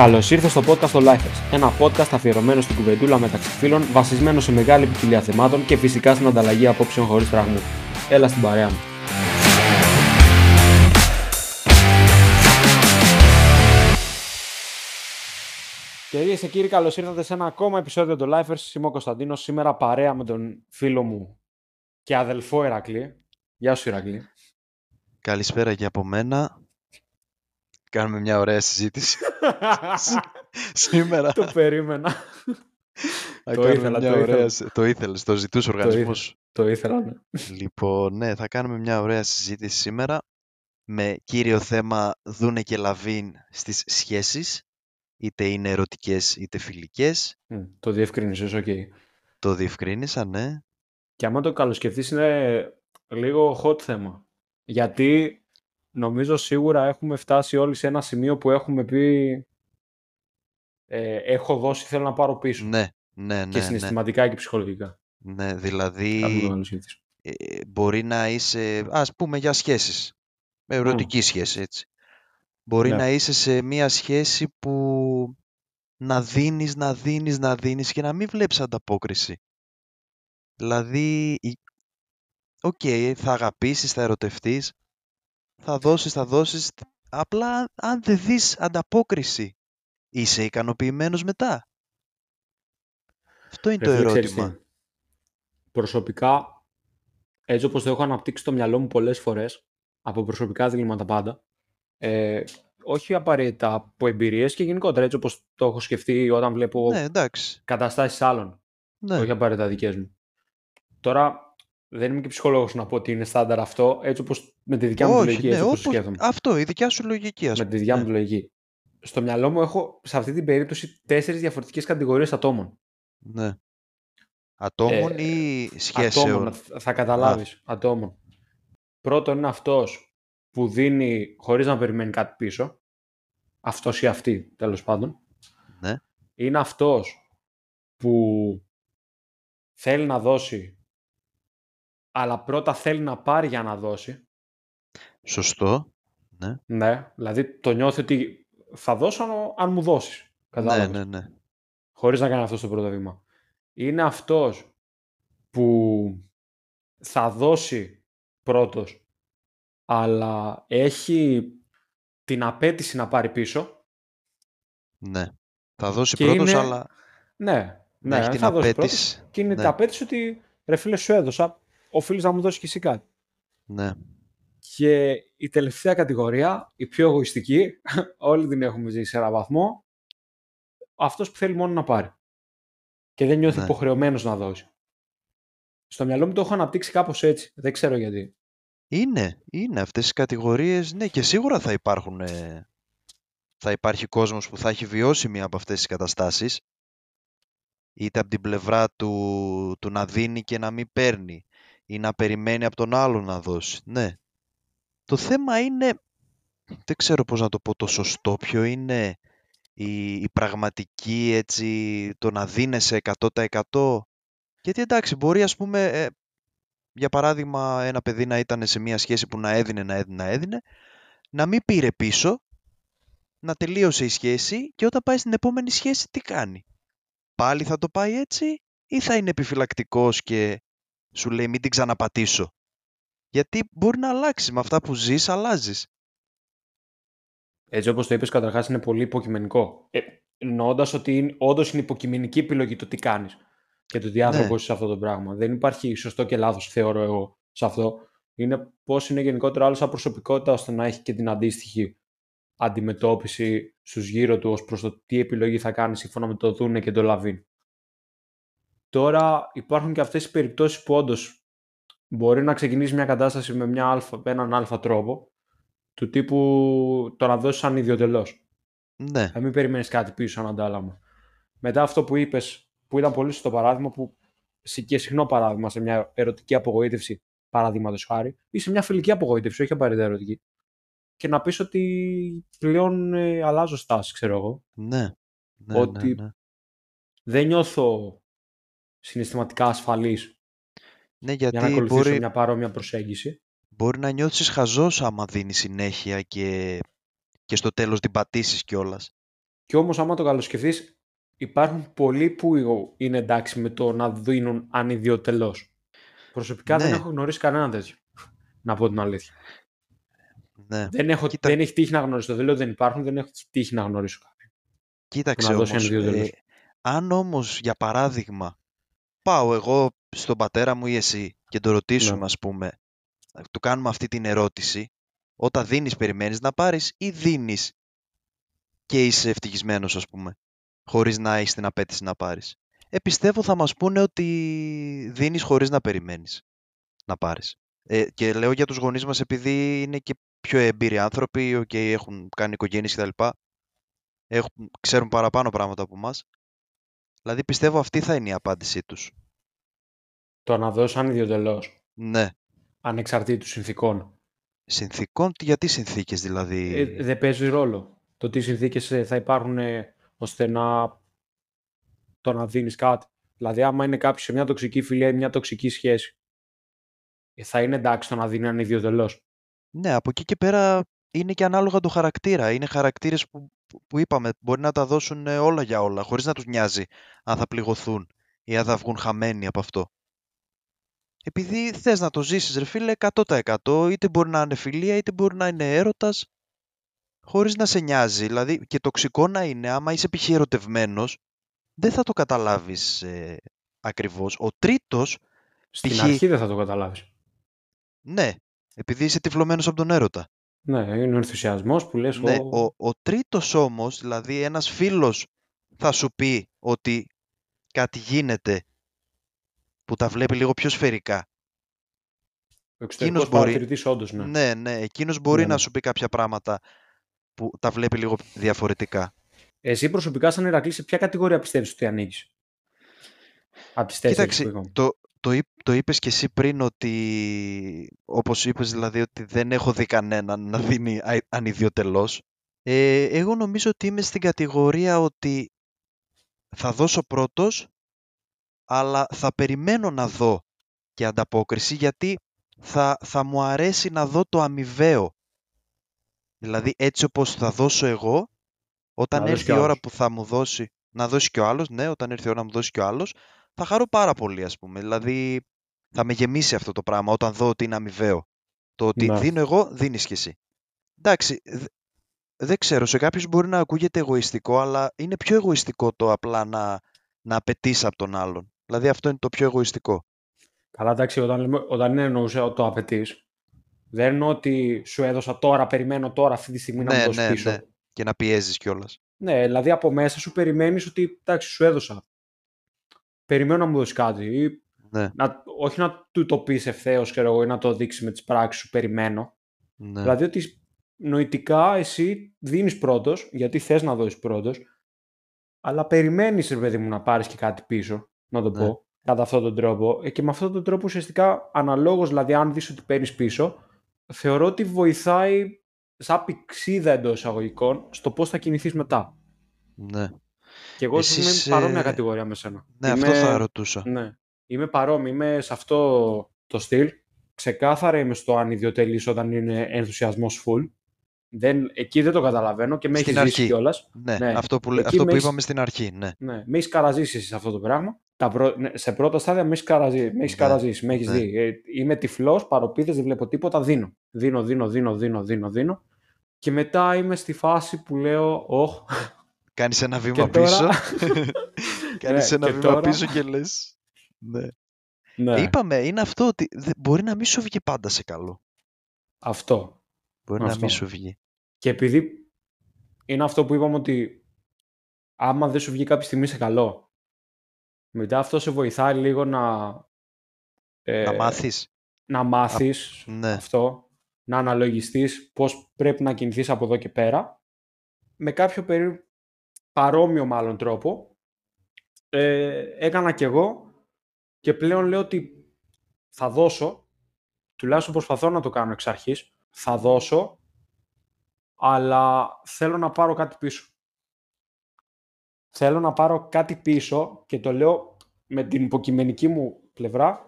Καλώς ήρθες στο podcast των Lifers, ένα podcast αφιερωμένο στην κουβεντούλα μεταξύ φίλων, βασισμένο σε μεγάλη ποικιλία θεμάτων και φυσικά στην ανταλλαγή απόψεων χωρίς φραγμούς. Έλα στην παρέα μου. Κυρίες και κύριοι, καλώς ήρθατε σε ένα ακόμα επεισόδιο των Lifers. Είμαι ο Κωνσταντίνος. Σήμερα παρέα με τον φίλο μου και αδελφό Ερακλή. Γεια σου, Ερακλή. Καλησπέρα και από μένα. Κάνουμε μια ωραία συζήτηση. Σήμερα. Το περίμενα. Θα το κάνουμε ήθελα, μια το ωραία... ήθελα. συ- Το ήθελες, το ζητούσε ο οργανισμός. Το ήθελα, ναι. Λοιπόν, ναι, θα κάνουμε μια ωραία συζήτηση σήμερα με κύριο θέμα Δούναι και Λαβείν στις σχέσεις, είτε είναι ερωτικές είτε φιλικές. Μμ, Το διευκρίνησες, οκ. Το διευκρίνησα, ναι. Και άμα το καλοσκεφτείς είναι λίγο hot θέμα. Γιατί νομίζω σίγουρα έχουμε φτάσει όλοι σε ένα σημείο που έχουμε πει ε, έχω δώσει, θέλω να πάρω πίσω. Ναι, ναι, και ναι, ναι. συναισθηματικά και ψυχολογικά. Ναι, Κάνουμε το δηλαδή καλοσκεφτείς. ε, μπορεί να είσαι, ας πούμε για σχέσεις, με ερωτική σχέση έτσι. Μπορεί Ναι. να είσαι σε μια σχέση που να δίνεις, να δίνεις, να δίνεις και να μην βλέπεις ανταπόκριση. Δηλαδή, η- οκ, θα αγαπήσεις, θα ερωτευτείς, θα δώσεις, θα δώσεις, απλά αν δεν δεις ανταπόκριση, είσαι ικανοποιημένος μετά. Αυτό είναι το Ρε φίλε, ξέρεις ερώτημα. τι, Προσωπικά, έτσι όπως το έχω αναπτύξει στο μυαλό μου πολλές φορές, από προσωπικά διλήμματα πάντα, ε, όχι απαραίτητα από εμπειρίες και γενικότερα έτσι όπως το έχω σκεφτεί όταν βλέπω Ναι, εντάξει. καταστάσεις άλλων, Ναι, όχι απαραίτητα δικές μου. Τώρα, δεν είμαι και ψυχολόγος να πω ότι είναι στάνταρ αυτό, έτσι όπως με τη δικιά μου τη όχι, λογική, ναι, έτσι όπως όπως, σκέφτομαι. αυτό, η δικιά σου λογική, ας Με πούμε. τη δικιά μου ναι. τη λογική. Στο μυαλό μου έχω σε αυτή την περίπτωση τέσσερις διαφορετικές κατηγορίες ατόμων. Ναι. Ατόμων Ε, ή σχέσεων. Ατόμων, θα- θα καταλάβεις. Ατόμων. Πρώτον είναι αυτός που δίνει χωρίς να περιμένει κάτι πίσω. Αυτός ή αυτή, τέλος πάντων. Ναι. Είναι αυτός που θέλει να δώσει, αλλά πρώτα θέλει να πάρει για να δώσει. Σωστό. Ναι. Ναι, δηλαδή το νιώθει ότι θα δώσω αν- αν μου δώσεις. Ναι, Κατάλαβες; ναι, ναι. χωρίς να κάνει αυτό στο πρώτο βήμα. Είναι αυτός που θα δώσει πρώτος, αλλά έχει την απέτηση να πάρει πίσω. Ναι. Θα δώσει Και πρώτος, είναι- αλλά Ναι, να ναι, έχει την θα δώσει πρώτος. απέτηση. Και είναι Ναι. την απέτηση ότι ρε φίλε σου έδωσα, οφείλεις να μου δώσεις και εσύ κάτι. Ναι. Και η τελευταία κατηγορία, η πιο εγωιστική, όλοι την έχουμε ζήσει σε έναν βαθμό, αυτός που θέλει μόνο να πάρει. Και δεν νιώθει Ναι. υποχρεωμένος να δώσει. Στο μυαλό μου το έχω αναπτύξει κάπως έτσι. Δεν ξέρω γιατί. Είναι, είναι αυτές οι κατηγορίες, ναι, και σίγουρα θα υπάρχουν, ε, θα υπάρχει κόσμος που θα έχει βιώσει μία από αυτές τις καταστάσεις, είτε από την πλευρά του, του να δίνει και να μην παίρνει, ή να περιμένει από τον άλλον να δώσει, ναι. Το θέμα είναι, δεν ξέρω πώς να το πω το σωστό, ποιο είναι η, η πραγματική, έτσι, το να δίνεσαι 100%. Γιατί εντάξει, μπορεί ας πούμε, ε, για παράδειγμα, ένα παιδί να ήταν σε μια σχέση που να έδινε, να έδινε, να έδινε, να μην πήρε πίσω, να τελείωσε η σχέση και όταν πάει στην επόμενη σχέση τι κάνει. Πάλι θα το πάει έτσι ή θα είναι επιφυλακτικός και σου λέει μην την ξαναπατήσω. Γιατί μπορεί να αλλάξει με αυτά που ζεις, αλλάζεις. Έτσι όπως το είπες καταρχάς είναι πολύ υποκειμενικό. Ε, εννοώντας ότι είναι, όντως είναι υποκειμενική επιλογή το τι κάνεις και το τι άνθρωπος Ναι. είσαι σε αυτό το πράγμα. Δεν υπάρχει σωστό και λάθος θεωρώ εγώ σε αυτό. Είναι πώς είναι γενικότερα άλλο σαν προσωπικότητα ώστε να έχει και την αντίστοιχη αντιμετώπιση στους γύρω του ως προς το τι επιλογή θα κάνει σύμφωνα με το Δούνε και το Λαβίν. Τώρα υπάρχουν και αυτές οι περιπτώσεις που όντως μπορεί να ξεκινήσεις μια κατάσταση με, μια αλφα, με έναν αλφα τρόπο του τύπου το να δώσεις σαν ιδιωτελώς. Ναι, Να μην περιμένεις κάτι πίσω σαν αντάλλαγμα. Μετά αυτό που είπες, που ήταν πολύ στο παράδειγμα, που συ- και συχνό παράδειγμα σε μια ερωτική απογοήτευση, παραδείγματος χάρη, ή σε μια φιλική απογοήτευση, όχι απαραίτητα ερωτική. Και να πεις ότι πλέον ε, αλλάζω στάση, ξέρω εγώ. ναι, ναι, Ότι- ναι, ναι. Δεν νιώθω συναισθηματικά ασφαλής Ναι, για να γιατί ακολουθήσω μπορεί, μια παρόμοια προσέγγιση. μπορεί να νιώθεις χαζός άμα δίνεις συνέχεια και, και στο τέλος την πατήσεις κιόλας. Και όμως άμα το καλοσκεφτείς, υπάρχουν πολλοί που είναι εντάξει με το να δίνουν ανιδιοτελώς. Προσωπικά δεν Ναι. έχω γνωρίσει κανένα τέτοιο. Να πω την αλήθεια. Ναι. Δεν, έχω, Κοίτα- δεν έχει τύχει να γνωρίσω. Δεν λέω δεν υπάρχουν, δεν έχω τύχει να γνωρίσω κάποιον. Κοίταξε να δώσει όμως, ανιδιοτελώς. ε, αν όμως για παράδειγμα πάω εγώ στον πατέρα μου ή εσύ και το ρωτήσουμε Ναι. ας πούμε, του κάνουμε αυτή την ερώτηση, όταν δίνεις περιμένεις να πάρεις ή δίνεις και είσαι ευτυχισμένος ας πούμε, χωρίς να έχεις την απέτηση να πάρεις. Ε, πιστεύω θα μας πούνε ότι δίνεις χωρίς να περιμένεις να πάρεις. Ε, και λέω για τους γονείς μας επειδή είναι και πιο εμπειροί άνθρωποι και έχουν κάνει οικογένειες κτλ. Έχουν, ξέρουν παραπάνω πράγματα από μας. Δηλαδή πιστεύω αυτή θα είναι η απάντησή τους. Το να δώσει ανιδιοτελώς, Ναι. ανεξαρτήτου συνθήκων. Συνθήκων, τι- γιατί συνθήκες δηλαδή; Ε, δεν παίζει ρόλο. Το τι συνθήκες ε, θα υπάρχουν ε, ώστε να το να δίνεις κάτι. Δηλαδή, άμα είναι κάποιος σε μια τοξική φιλία ή μια τοξική σχέση, ε, θα είναι εντάξει το να δίνει ανιδιοτελώς. Ναι, από εκεί και πέρα είναι και ανάλογα το χαρακτήρα. Είναι χαρακτήρες που, που, που είπαμε, μπορεί να τα δώσουν ε, όλα για όλα, χωρίς να τους νοιάζει αν θα πληγωθούν ή αν θα βγουν χαμένοι από αυτό. Επειδή θες να το ζήσεις ρε φίλε 100% είτε μπορεί να είναι φιλία είτε μπορεί να είναι έρωτας χωρίς να σε νοιάζει. Δηλαδή και τοξικό να είναι άμα είσαι π.χ. ερωτευμένος δεν θα το καταλάβεις ε, ακριβώς. Ο τρίτος, Στην Π.χ. αρχή δεν θα το καταλάβεις. ναι, επειδή είσαι τυφλωμένος από τον έρωτα. Ναι, είναι ο ενθουσιασμός που λες Ναι, «Ω, ο, ο τρίτος όμως, δηλαδή ένας φίλος θα σου πει ότι κάτι γίνεται που τα βλέπει λίγο πιο σφαιρικά. ο εξωτερικός μπορεί- παρατηρητής όντως, ναι. Ναι, ναι, εκείνος μπορεί Ναι, να ναι. σου πει κάποια πράγματα που τα βλέπει λίγο διαφορετικά. Εσύ προσωπικά σαν Ηρακλή, σε ποια κατηγορία πιστεύεις ότι ανήκεις; Από τις τέσσερις Κοίταξε, που είπαμε. το, το, είπ- το είπες και εσύ πριν ότι, όπως είπες δηλαδή ότι δεν έχω δει κανέναν να δίνει α- ανιδιοτελώς. Ε, εγώ νομίζω ότι είμαι στην κατηγορία ότι θα δώσω πρώτος, αλλά θα περιμένω να δω και ανταπόκριση γιατί θα, θα μου αρέσει να δω το αμοιβαίο. Δηλαδή έτσι όπως θα δώσω εγώ, όταν Να δώσει έρθει κι η ο ώρα άλλος. που θα μου δώσει, να δώσει και ο άλλος, ναι, όταν έρθει η ώρα να μου δώσει και ο άλλος, θα χαρώ πάρα πολύ ας πούμε. Δηλαδή θα με γεμίσει αυτό το πράγμα όταν δω ότι είναι αμοιβαίο. Το ότι Ναι. δίνω εγώ, δίνεις κι εσύ. Εντάξει, δε- δεν ξέρω, σε κάποιους μπορεί να ακούγεται εγωιστικό, αλλά είναι πιο εγωιστικό το απλά να, να απαιτείς από τον άλλον. Δηλαδή αυτό είναι το πιο εγωιστικό. Καλά, εντάξει, όταν, λέμε, όταν είναι εννοούσε ότι το απαιτείς, δεν εννοώ ότι σου έδωσα τώρα, περιμένω τώρα αυτή τη στιγμή να μου ναι, δώσει ναι, πίσω. ναι. Και να πιέζεις κιόλας. Ναι, δηλαδή από μέσα σου περιμένεις ότι εντάξει, σου έδωσα. Περιμένω να μου δώσεις κάτι. Ή Ναι, να, όχι να του το πεις ευθέως, ξέρω εγώ, ή να το δείξεις με τις πράξεις σου. Περιμένω. ναι. Δηλαδή ότι νοητικά εσύ δίνεις πρώτος, γιατί θες να δώσεις πρώτος, αλλά περιμένεις, ρε παιδί μου, να πάρεις και κάτι πίσω. Να το Ναι. πω. Κατά αυτόν τον τρόπο. Ε, και με αυτόν τον τρόπο ουσιαστικά αναλόγως, δηλαδή, αν δεις ότι παίρνεις πίσω, θεωρώ ότι βοηθάει σαν πηξίδα εντός εισαγωγικών στο πώς θα κινηθείς μετά. ναι. Και εγώ Εσείς, Εσείς, είμαι παρόμοια ε, κατηγορία με σένα. Ναι, είμαι, αυτό θα ρωτούσα. Ναι. Είμαι παρόμοιο. Είμαι σε αυτό το στυλ. Ξεκάθαρα είμαι στο ανιδιοτελής όταν είναι ενθουσιασμός full. Δεν, εκεί δεν το καταλαβαίνω και με έχεις Στην ζήσει αρχή. κιόλας. Ναι, ναι. αυτό που, λέ- Εκεί αυτό με που έχεις- είπαμε στην αρχή, ναι. Ναι, με έχεις καραζήσει εσύ σε αυτό το πράγμα. Τα πρω... ναι, σε πρώτα στάδια με έχεις καραζήσει. Με έχεις Ναι, καραζήσει, με έχεις ναι. δει. Ε, είμαι τυφλός, παροπίδες, δεν βλέπω τίποτα. Δίνω. Δίνω, δίνω, δίνω, δίνω, δίνω, δίνω. Και μετά είμαι στη φάση που λέω, Ωχ, Κάνεις ένα βήμα και τώρα. πίσω. Κάνεις Ναι, ένα και βήμα τώρα- πίσω και λες. Ναι. ναι, Είπαμε, είναι αυτό ότι δε- μπορεί να μην σου βγει πάντα σε καλό. αυτό. Μπορεί να Αυτό. μην σου βγει. Και επειδή είναι αυτό που είπαμε ότι άμα δεν σου βγει κάποια στιγμή σε καλό, μετά αυτό σε βοηθάει λίγο να, ε, Να μάθεις. να μάθεις Ναι. αυτό, να αναλογιστείς πώς πρέπει να κινηθείς από εδώ και πέρα, με κάποιο περί... παρόμοιο μάλλον τρόπο, ε, έκανα κι εγώ και πλέον λέω ότι θα δώσω, τουλάχιστον προσπαθώ να το κάνω εξ αρχής, θα δώσω, αλλά θέλω να πάρω κάτι πίσω. Θέλω να πάρω κάτι πίσω και το λέω με την υποκειμενική μου πλευρά,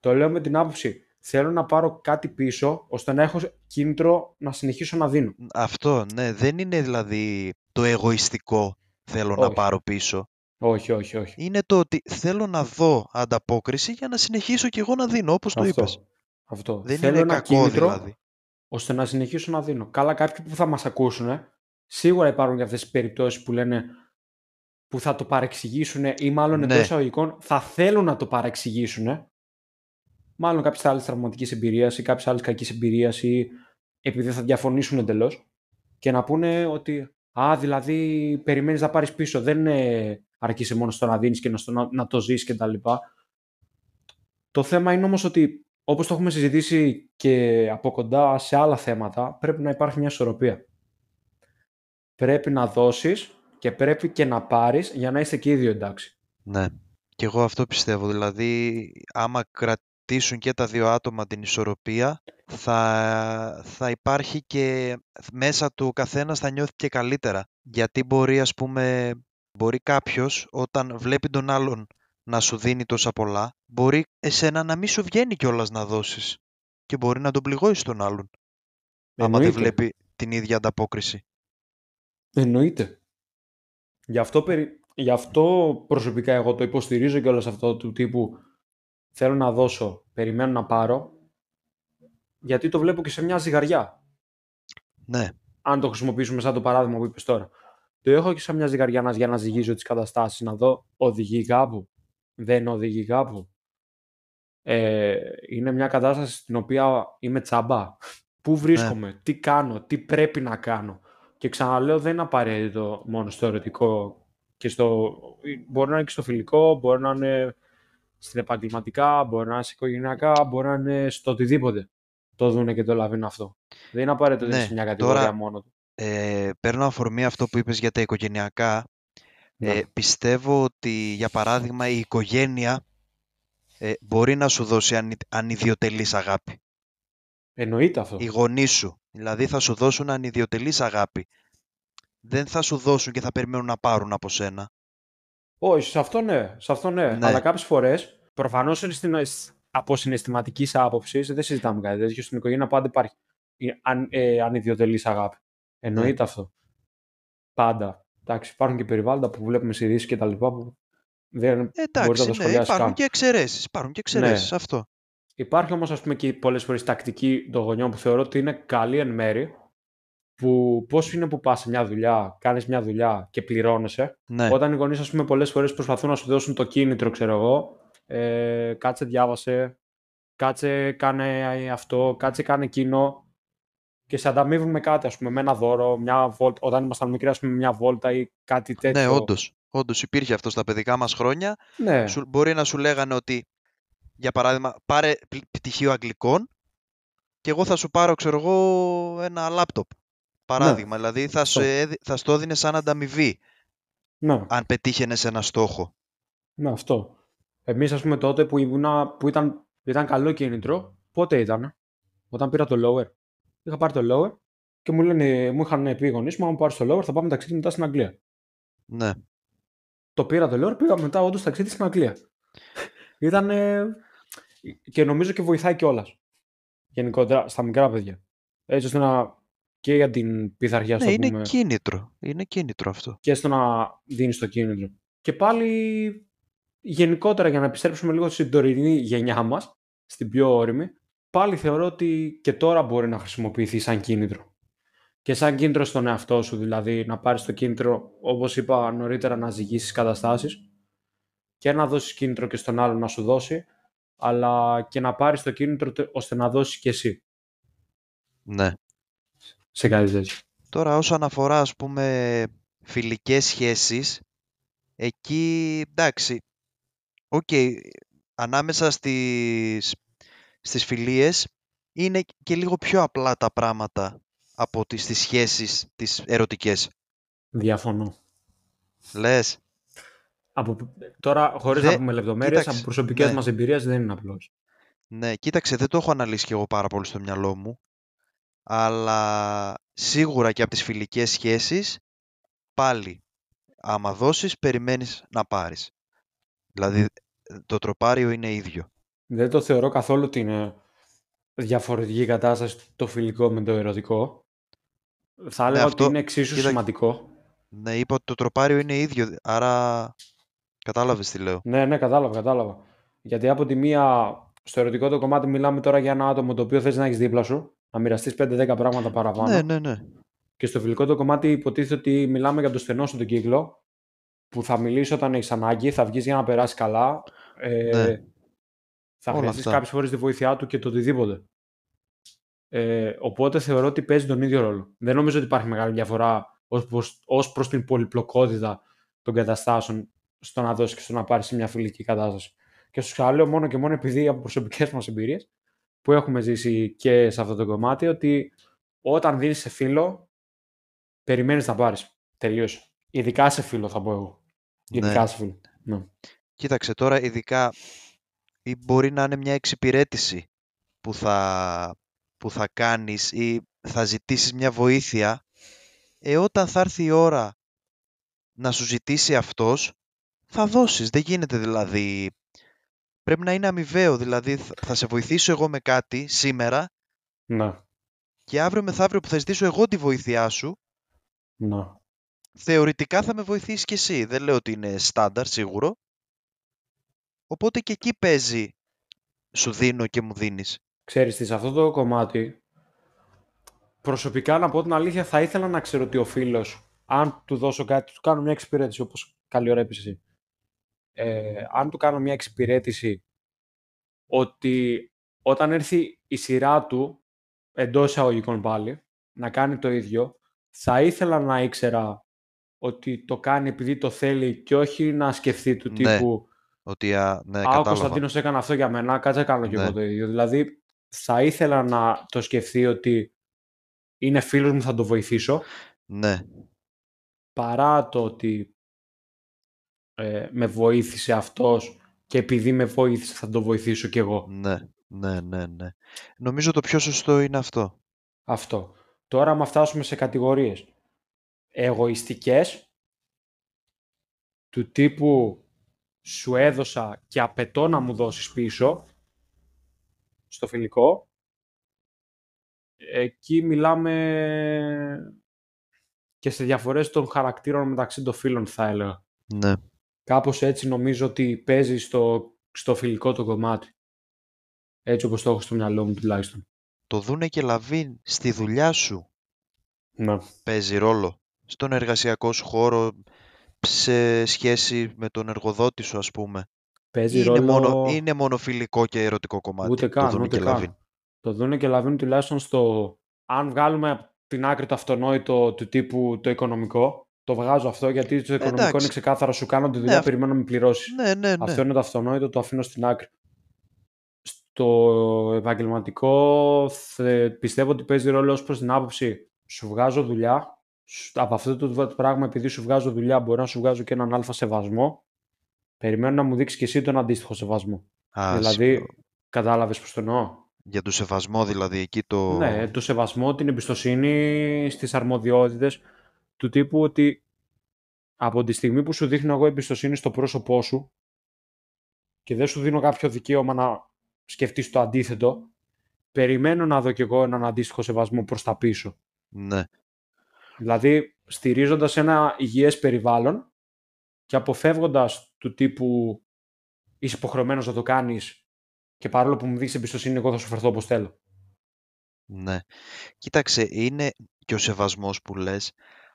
το λέω με την άποψη. Θέλω να πάρω κάτι πίσω, ώστε να έχω κίνητρο να συνεχίσω να δίνω. Αυτό, ναι. Δεν είναι δηλαδή το εγωιστικό θέλω να Όχι. πάρω πίσω. Όχι, όχι, όχι. Είναι το ότι θέλω να δω ανταπόκριση για να συνεχίσω κι εγώ να δίνω, όπως το Αυτό. είπες. Αυτό. Δεν Θέλω είναι ένα κακό κίνητρο δηλαδή. ώστε να συνεχίσω να δίνω. Καλά, κάποιοι που θα μας ακούσουν, σίγουρα υπάρχουν και αυτές τις περιπτώσεις που λένε που θα το παρεξηγήσουν ή μάλλον Ναι. εντός εισαγωγικών θα θέλουν να το παρεξηγήσουν. Μάλλον κάποιες άλλες τραυματική εμπειρία ή κάποιες άλλες κακή εμπειρία ή επειδή θα διαφωνήσουν εντελώς και να πούνε ότι Α, δηλαδή περιμένεις να πάρεις πίσω. Δεν ε, αρκείσαι μόνος στο να δίνεις και να, στο να, να το ζεις κτλ. Το θέμα είναι όμως ότι όπως το έχουμε συζητήσει και από κοντά σε άλλα θέματα, πρέπει να υπάρχει μια ισορροπία. Πρέπει να δώσεις και πρέπει και να πάρεις για να είστε και οι δύο εντάξει. Ναι. Και εγώ αυτό πιστεύω. Δηλαδή, άμα κρατήσουν και τα δύο άτομα την ισορροπία, θα, θα υπάρχει και μέσα του ο καθένας θα νιώθει και καλύτερα. Γιατί μπορεί, ας πούμε, μπορεί κάποιος όταν βλέπει τον άλλον να σου δίνει τόσα πολλά, μπορεί εσένα να μην σου βγαίνει κιόλας να δώσεις. Και μπορεί να τον πληγώσεις τον άλλον. Άμα δεν Εννοείται. βλέπει την ίδια ανταπόκριση. Εννοείται. Γι' αυτό, περι... Γι' αυτό προσωπικά εγώ το υποστηρίζω και όλο αυτό του τύπου θέλω να δώσω, περιμένω να πάρω, γιατί το βλέπω και σε μια ζυγαριά. Ναι, αν το χρησιμοποιήσουμε σαν το παράδειγμα που είπες τώρα. Το έχω και σαν μια ζυγαριά να- για να ζυγίζω τις καταστάσεις, να δω οδηγεί κάπου, δεν οδηγεί κάπου. Ε, είναι μια κατάσταση στην οποία είμαι τσάμπα. Πού βρίσκομαι, τι κάνω, τι πρέπει να κάνω. Και ξαναλέω, δεν είναι απαραίτητο μόνο στο ερωτικό και στο. Μπορεί να είναι και στο φιλικό, μπορεί να είναι στην επαγγελματικά, μπορεί να είναι σε οικογενειακά, μπορεί να είναι στο οτιδήποτε. Το δούνε και το λαβαίνουν αυτό. Δεν είναι απαραίτητο ότι είναι Ναι, σε μια κατηγορία τώρα- μόνο του. ε, παίρνω αφορμή αυτό που είπες για τα οικογενειακά. Ναι. Ε, πιστεύω ότι, για παράδειγμα, η οικογένεια ε, μπορεί να σου δώσει ανι, ανιδιοτελής αγάπη. Εννοείται αυτό. Οι γονείς σου. Δηλαδή θα σου δώσουν ανιδιοτελής αγάπη. Δεν θα σου δώσουν και θα περιμένουν να πάρουν από σένα. Όχι, σε αυτό ναι. Σε αυτό ναι. Ναι. Αλλά κάποιες φορές, προφανώς από συναισθηματικής άποψης, δεν συζητάμε κάτι τέτοιο. Στην οικογένεια πάντα υπάρχει η αν, ε, ανιδιοτελής αγάπη. Εννοείται Ναι. αυτό. Πάντα. Εντάξει, υπάρχουν και περιβάλλοντα που βλέπουμε σε ειδήσεις και τα λοιπά που δεν μπορεί να Εντάξει, τα ναι, σχολιάσει υπάρχουν καν. και εξαιρέσεις. Υπάρχουν και εξαιρέσεις, αυτό. Υπάρχει όμως ας πούμε και πολλές φορές τακτική των γονιών που θεωρώ ότι είναι καλή εν μέρη που πώς είναι που πας σε μια δουλειά, κάνεις μια δουλειά και πληρώνεσαι Ναι, όταν οι γονείς ας πούμε πολλές φορές προσπαθούν να σου δώσουν το κίνητρο ξέρω εγώ ε, κάτσε διάβασε, κάτσε κάνε αυτό, κάτσε κάνε εκείνο και σε ανταμείβουν με κάτι ας πούμε με ένα δώρο, μια βόλτα, όταν ήμασταν μικροί ας πούμε μια βόλτα ή κάτι τέτοιο. ναι, όντως. Όντως υπήρχε αυτό στα παιδικά μας χρόνια. Ναι, Σου, μπορεί να σου λέγανε ότι, για παράδειγμα, πάρε πλ- πτυχίο αγγλικών και εγώ θα σου πάρω, ξέρω εγώ, ένα λάπτοπ. Παράδειγμα, δηλαδή θα, σου, Αυτό. έδι- θα στο έδινε σαν ανταμοιβή, ναι. αν πετύχαινε ένα στόχο. Ναι, αυτό. Εμείς, ας πούμε, τότε που, ήμουνα, που ήταν, ήταν καλό κίνητρο, πότε ήταν, όταν πήρα το lower. Είχα πάρει το lower και μου, λένε, μου είχαν πει οι γονείς μου, αν πάρεις το lower θα πάμε ταξίδι μετά στην Αγγλία. Ναι, Το πήρα το lower, πήγα μετά όντως ταξίδι στην Αγγλία. ήταν, και νομίζω και βοηθάει κιόλας. Γενικότερα στα μικρά παιδιά. Έτσι ώστε να και για την πειθαρχία στο ναι είναι πούμε, κίνητρο. Είναι κίνητρο αυτό. και στο να δίνεις το κίνητρο. Και πάλι γενικότερα για να επιστρέψουμε λίγο στην τωρινή γενιά μας, στην πιο όρημη, πάλι θεωρώ ότι και τώρα μπορεί να χρησιμοποιηθεί σαν κίνητρο. Και σαν κίνητρο στον εαυτό σου, δηλαδή να πάρεις το κίνητρο, όπως είπα νωρίτερα, να ζυγίσεις καταστάσεις και να δώσεις κίνητρο και στον άλλο να σου δώσει, αλλά και να πάρεις το κίνητρο τε- ώστε να δώσεις και εσύ Ναι. Σε κάτι τέτοιο. Τώρα όσον αφορά ας πούμε φιλικές σχέσεις, εκεί εντάξει, οκ, ανάμεσα στις, στις φιλίες είναι και λίγο πιο απλά τα πράγματα από τις, τις σχέσεις τις ερωτικές. Διαφωνώ. Λες, Από, τώρα, χωρίς Δε- να πούμε λεπτομέρειες, κοίταξε, από προσωπικές ναι. μας εμπειρίες δεν είναι απλώς. ναι, κοίταξε, δεν το έχω αναλύσει και εγώ πάρα πολύ στο μυαλό μου, αλλά σίγουρα και από τις φιλικές σχέσεις, πάλι, άμα δώσεις, περιμένεις να πάρεις. Δηλαδή, το τροπάριο είναι ίδιο. Δεν το θεωρώ καθόλου ότι είναι διαφορετική κατάσταση το φιλικό με το ερωτικό. Θα έλεγα αυτό- ότι είναι εξίσου κοίτα- σημαντικό. Ναι, είπα ότι το τροπάριο είναι ίδιο, άρα κατάλαβες τι λέω. Ναι, ναι, κατάλαβα, κατάλαβα. Γιατί από τη μία, στο ερωτικό το κομμάτι μιλάμε τώρα για ένα άτομο το οποίο θες να έχεις δίπλα σου, να μοιραστείς 5-10 πράγματα παραπάνω. Ναι, ναι, ναι. Και στο φιλικό το κομμάτι υποτίθεται ότι μιλάμε για το στενό σου τον κύκλο, που θα μιλήσει όταν έχεις ανάγκη, θα βγεις για να περάσεις καλά. Ε, Ναι. Θα Όλα χρειαστείς αυτά. κάποιες φορές τη βοήθειά του και το οτιδήποτε. Ε, οπότε θεωρώ ότι παίζει τον ίδιο ρόλο. Δεν νομίζω ότι υπάρχει μεγάλη διαφορά ως προς την πολυπλοκότητα των καταστάσεων στο να δώσεις και στο να πάρεις σε μια φιλική κατάσταση. Και σου ξαναλέω μόνο και μόνο επειδή από προσωπικές μας εμπειρίες που έχουμε ζήσει και σε αυτό το κομμάτι, ότι όταν δίνεις σε φίλο, περιμένεις να πάρεις. Τελείωσε. Ειδικά σε φίλο, θα πω εγώ. Ειδικά Ναι. σε φίλο. Ναι. Κοίταξε τώρα, ειδικά ή μπορεί να είναι μια εξυπηρέτηση που θα, που θα κάνεις ή θα ζητήσεις μια βοήθεια, ε, όταν θα έρθει η ώρα να σου ζητήσει αυτός, θα δώσεις. Δεν γίνεται δηλαδή. Πρέπει να είναι αμοιβαίο, δηλαδή θα- θα σε βοηθήσω εγώ με κάτι σήμερα Ναι. και αύριο μεθαύριο που θα ζητήσω εγώ τη βοήθειά σου, ναι. θεωρητικά θα με βοηθήσεις και εσύ. Δεν λέω ότι είναι στάνταρ σίγουρο. Οπότε και εκεί παίζει σου δίνω και μου δίνεις. Ξέρεις τι, σε αυτό το κομμάτι, προσωπικά να πω την αλήθεια, θα ήθελα να ξέρω ότι ο φίλος, αν του δώσω κάτι, του κάνω μια εξυπηρέτηση, όπως καλή ώρα είπες εσύ. Ε, αν του κάνω μια εξυπηρέτηση, ότι όταν έρθει η σειρά του, εντός εισαγωγικών πάλι, να κάνει το ίδιο, θα ήθελα να ήξερα ότι το κάνει επειδή το θέλει και όχι να σκεφτεί του Ναι, τύπου Ότι α, ναι, Α, ο κατάλαβα. Κωνσταντίνος έκανε αυτό για μένα, κάτσε να κάνω και Ναι. εγώ το ίδιο. Δηλαδή, θα ήθελα να το σκεφτεί ότι είναι φίλος μου, θα το βοηθήσω, Ναι, παρά το ότι ε, με βοήθησε αυτός και επειδή με βοήθησε θα το βοηθήσω κι εγώ. ναι, ναι, ναι, ναι. Νομίζω το πιο σωστό είναι αυτό. Αυτό. Τώρα, άμα φτάσουμε σε κατηγορίες εγωιστικές, του τύπου σου έδωσα και απαιτώ να μου δώσεις πίσω, στο φιλικό, εκεί μιλάμε και σε διαφορές των χαρακτήρων μεταξύ των φίλων, θα έλεγα. Ναι, Κάπως έτσι νομίζω ότι παίζει στο, στο φιλικό το κομμάτι. Έτσι όπως το έχω στο μυαλό μου τουλάχιστον. το δούνε και λαβίν στη δουλειά σου Ναι. παίζει ρόλο. Στον εργασιακό σου χώρο, σε σχέση με τον εργοδότη σου ας πούμε. Παίζει Είναι, ρόλο... μόνο, είναι μόνο φιλικό και ερωτικό κομμάτι. Ούτε το καν, δούνε ούτε και καν. λαβίν. Το δούνε και λαβίνουν τουλάχιστον στο... Αν βγάλουμε από την άκρη το αυτονόητο του τύπου το οικονομικό, το βγάζω αυτό γιατί το οικονομικό εντάξει. είναι ξεκάθαρο, σου κάνω τη δουλειά, Ναι, αυ- περιμένω να με πληρώσεις. Ναι, ναι, ναι. Αυτό είναι το αυτονόητο, το αφήνω στην άκρη. Στο επαγγελματικό θε- πιστεύω ότι παίζει ρόλο ως προς την άποψη σου βγάζω δουλειά, σου- από αυτό το πράγμα επειδή σου βγάζω δουλειά μπορώ να σου βγάζω και έναν αλφα σεβασμό, περιμένω να μου δείξεις και εσύ τον αντίστοιχο σεβασμό. Α, δηλαδή, σ- κατάλαβες πώς το εννοώ; Για το σεβασμό δηλαδή εκεί το... Ναι, το σεβασμό, την εμπιστοσύνη στις αρμοδιότητες του τύπου ότι από τη στιγμή που σου δείχνω εγώ εμπιστοσύνη στο πρόσωπό σου και δεν σου δίνω κάποιο δικαίωμα να σκεφτείς το αντίθετο, περιμένω να δω κι εγώ έναν αντίστοιχο σεβασμό προς τα πίσω. Ναι, Δηλαδή, στηρίζοντας ένα υγιές περιβάλλον και αποφεύγοντας του τύπου είσαι υποχρεωμένος να το κάνεις και παρόλο που μου δείξει εμπιστοσύνη, εγώ θα σου φερθώ όπως θέλω. ναι. Κοίταξε, είναι και ο σεβασμός που λες,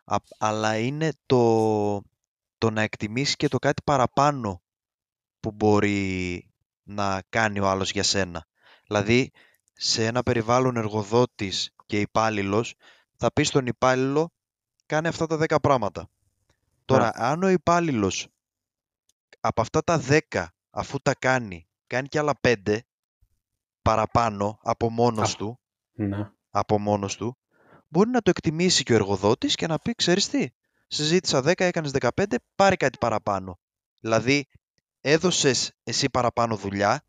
α- αλλά είναι το, το να εκτιμήσεις και το κάτι παραπάνω που μπορεί να κάνει ο άλλος για σένα. Δηλαδή, σε ένα περιβάλλον εργοδότης και υπάλληλος, θα πεις στον υπάλληλο, κάνε αυτά τα 10 πράγματα. Τώρα, αν ο υπάλληλος από αυτά τα 10, αφού τα κάνει, κάνει και άλλα 5 παραπάνω από μόνος Α. του, Ναι. από μόνος του, μπορεί να το εκτιμήσει και ο εργοδότης και να πει, ξέρεις τι, συζήτησα 10, έκανες 15, πάρε κάτι παραπάνω. Δηλαδή, έδωσες εσύ παραπάνω δουλειά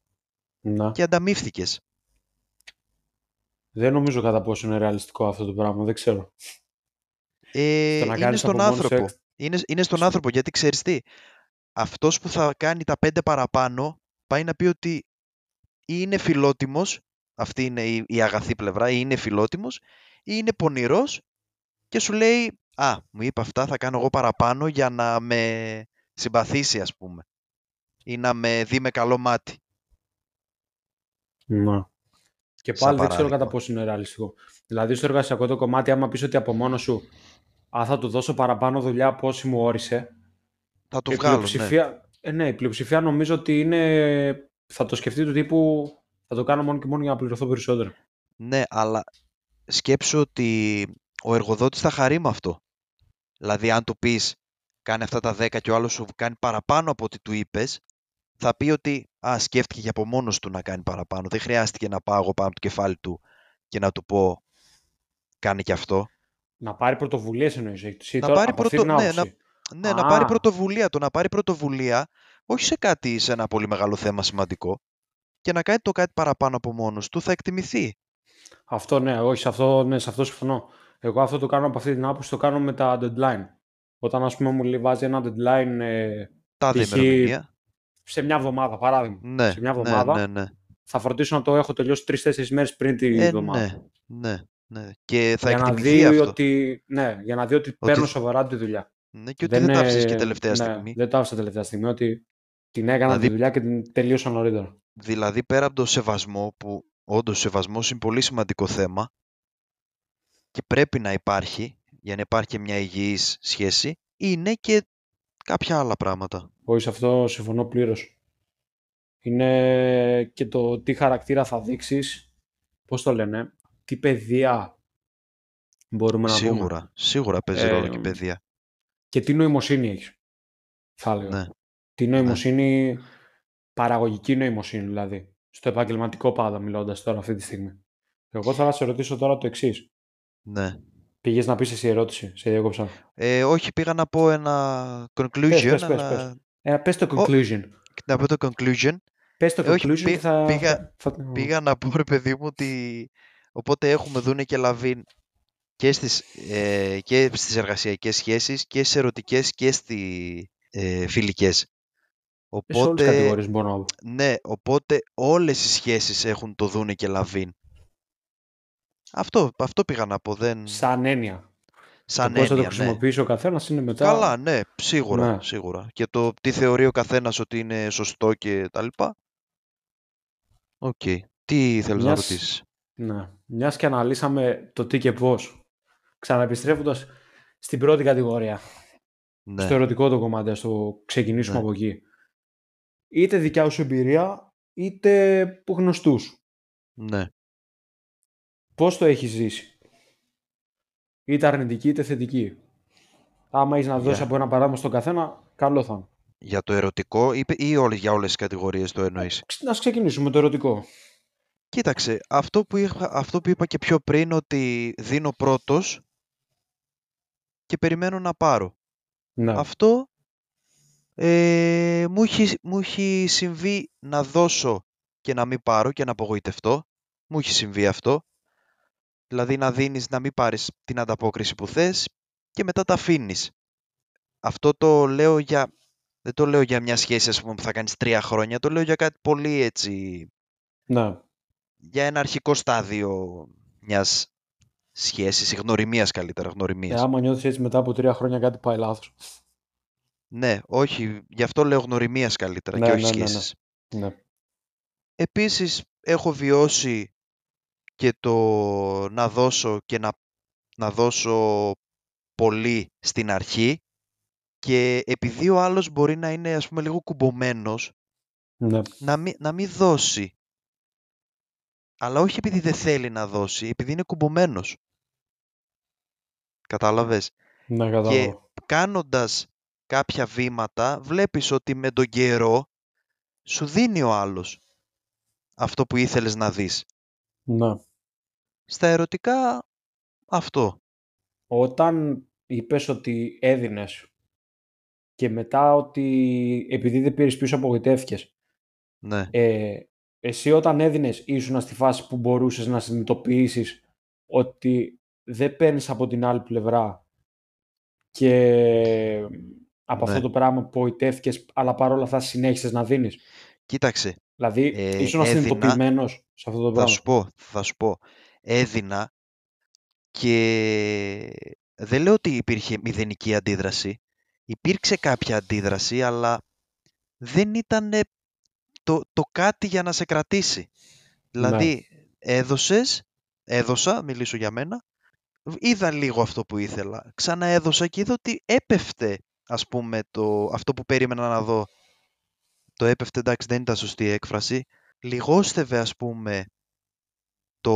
ναι. και ανταμείφθηκες. Δεν νομίζω κατά πόσο είναι ρεαλιστικό αυτό το πράγμα, δεν ξέρω. Ε, Στο να είναι κάνεις στον από μόνος σου άνθρωπο. εξ- Είναι, είναι στον άνθρωπο, γιατί ξέρεις τι, αυτός που θα κάνει τα 5 παραπάνω, πάει να πει ότι ή είναι φιλότιμος, αυτή είναι η, η αγαθή πλευρά, ή είναι φιλότιμος, ή είναι πονηρός και σου λέει «Α, μου είπε αυτά, θα κάνω εγώ παραπάνω για να με συμπαθήσει, ας πούμε, ή να με δει με καλό μάτι». Ναι. Και πάλι δεν ξέρω κατά πόσο είναι ρεαλιστικό. Δηλαδή, στο εργασιακό το κομμάτι, άμα πεις ότι από μόνο σου αν θα του δώσω παραπάνω δουλειά από όσοι μου όρισε. Θα το βγάλω. Ναι. Ε, ναι, η πλειοψηφία νομίζω ότι είναι. Θα το σκεφτεί του τύπου. Θα το κάνω μόνο και μόνο για να πληρωθώ περισσότερο. Ναι, αλλά σκέψου ότι ο εργοδότης θα χαρεί με αυτό. Δηλαδή, αν του πεις κάνει αυτά τα 10 και ο άλλος σου κάνει παραπάνω από ό,τι του είπες, θα πει ότι α, σκέφτηκε για από μόνος του να κάνει παραπάνω. Δεν χρειάστηκε να πάω εγώ πάνω από το κεφάλι του και να του πω κάνει και αυτό. Να πάρει πρωτοβουλίες εννοείς. Να, πάρει πρωτο... ναι, να... ναι, να πάρει πρωτοβουλία. Το να πάρει πρωτοβουλία όχι σε κάτι, σε ένα πολύ μεγάλο θέμα σημαντικό και να κάνει το κάτι παραπάνω από μόνος του θα εκτιμηθεί. Αυτό ναι, όχι, σε αυτό, ναι, σε αυτό συμφωνώ. Εγώ αυτό το κάνω από αυτή την άποψη, το κάνω με τα deadline. Όταν ας πούμε μου βάζει ένα deadline ε, τα σε μια εβδομάδα, παράδειγμα. Ναι, σε μια ναι, εβδομάδα ναι, ναι, θα φροντίσω να το έχω τελειώσει τρει-τέσσερι μέρες πριν τη ε, εβδομάδα. Ναι, ναι, ναι. Και θα για εκτιμηθεί να δει αυτό. Ότι, ναι, για να δει ότι, παίρνω σοβαρά τη δουλειά. Ναι, και ότι δεν, δεν τα άφησες και τελευταία ναι, στιγμή. Δεν το άφησα τελευταία στιγμή, ότι την έκανα Δηλαδή- τη δουλειά και την τελείωσα νωρίτερα. Δηλαδή πέρα από το σεβασμό που όντως ο σεβασμός είναι πολύ σημαντικό θέμα και πρέπει να υπάρχει για να υπάρχει και μια υγιής σχέση είναι και κάποια άλλα πράγματα. Όχι, σε αυτό συμφωνώ πλήρως. Είναι και το τι χαρακτήρα θα δείξεις, πώς το λένε, τι παιδεία μπορούμε να πούμε. Σίγουρα, σίγουρα παίζει ρόλο και η Ε, παιδεία. Και τι νοημοσύνη έχεις. Θα έλεγα. Ναι. Τι νοημοσύνη, παραγωγική νοημοσύνη δηλαδή. Στο επαγγελματικό πάντα μιλώντας τώρα αυτή τη στιγμή. Εγώ θα σε ρωτήσω τώρα το εξής. ναι. Πήγες να πεις εσύ ερώτηση, σε διέκοψα. Ε, όχι, πήγα να πω ένα conclusion, Πες, πες, πες, αλλά πες. Ε, πες το conclusion. να πω το conclusion. Πες το Ε, όχι, conclusion πή- και θα... πήγα- θα- Πήγα να πω, ρε παιδί μου, ότι οπότε έχουμε Δούναι και Λαβείν και στις, ε, και στις εργασιακές σχέσεις και στις ερωτικές και στις ε, φιλικές. Σε όλες τις Οπότε, κατηγορίες μπορώ να πω. ναι, οπότε όλες οι σχέσεις έχουν το Δούναι και Λαβείν. Αυτό, αυτό πήγα να πω, δεν... Σαν έννοια. σαν το πώς θα το έννοια, ναι. χρησιμοποιήσει ο καθένας είναι μετά... Καλά, ναι, σίγουρα, Ναι. σίγουρα. Και το τι θεωρεί ο καθένας ότι είναι σωστό και τα λοιπά. ΟΚ. Τι θέλεις να Μιας- ρωτήσεις; Ναι. Μιας και αναλύσαμε το τι και πώς. Ξαναεπιστρέφοντας στην πρώτη κατηγορία. Ναι, Στο ερωτικό το κομμάτι, ας το ξεκινήσουμε Ναι. από εκεί. Είτε δικιά σου εμπειρία, είτε που γνωστούς. ναι. Πώς το έχεις ζήσει; Είτε αρνητική είτε θετική. Άμα έχεις να Για- δώσει από ένα παράδειγμα στον καθένα, καλό θα είναι. Για το ερωτικό ή, ή όλες, για όλες τις κατηγορίες το εννοείς; Ξε- Να ξεκινήσουμε με το ερωτικό. Κοίταξε, αυτό που, είχα, αυτό που είπα και πιο πριν ότι δίνω πρώτος και περιμένω να πάρω. Ναι. Αυτό ε, μου, έχει, μου έχει συμβεί να δώσω και να μην πάρω και να απογοητευτώ. Μου έχει συμβεί αυτό. Δηλαδή να δίνεις να μην πάρεις την ανταπόκριση που θες και μετά τα αφήνεις. Αυτό το λέω για... Δεν το λέω για μια σχέση ας πούμε, που θα κάνεις τρία χρόνια. Το λέω για κάτι πολύ έτσι... ναι. Για ένα αρχικό στάδιο μιας σχέσης, ή γνωριμίας καλύτερα, Ε, γνωριμίας. άμα νιώθεις έτσι μετά από τρία χρόνια κάτι πάει λάθος. Ναι, όχι, γι' αυτό λέω γνωριμίας καλύτερα Ναι, και όχι ναι, ναι, ναι. σχέσεις. Ναι. Επίσης έχω βιώσει και το να δώσω και να, να δώσω πολύ στην αρχή και επειδή ο άλλος μπορεί να είναι ας πούμε λίγο κουμπωμένος ναι. να μην, να μην δώσει. Αλλά όχι επειδή δεν θέλει να δώσει, επειδή είναι κουμπωμένος. Κατάλαβες; Ναι, κατάλαβα. Κάνοντας κάποια βήματα βλέπεις ότι με τον καιρό σου δίνει ο άλλος αυτό που ήθελες να δεις. Ναι. Στα ερωτικά αυτό. Όταν είπες ότι έδινες και μετά ότι επειδή δεν πήρες πίσω απογοητεύτηκες, Ναι. ε, εσύ όταν έδινες ήσουν στη φάση που μπορούσες να συνειδητοποιήσεις ότι δεν παίρνεις από την άλλη πλευρά και από Ναι. αυτό το πράγμα που απογοητεύτηκες, αλλά παρόλα αυτά συνέχισες να δίνεις. Κοίταξε, Δηλαδή, Ε, ήσουν έδινα- συνειδητοποιημένος σε αυτό το θα πράγμα. σου πω, θα σου πω. Έδινα και δεν λέω ότι υπήρχε μηδενική αντίδραση. Υπήρξε κάποια αντίδραση, αλλά δεν ήταν το, το κάτι για να σε κρατήσει. Δηλαδή, έδωσες, έδωσα, μιλήσω για μένα, είδα λίγο αυτό που ήθελα. Ξαναέδωσα και είδα ότι έπεφτε, ας πούμε, το, αυτό που περίμενα να δω. Το έπεφτε, εντάξει, δεν ήταν σωστή έκφραση. Λιγόστευε, ας πούμε, το,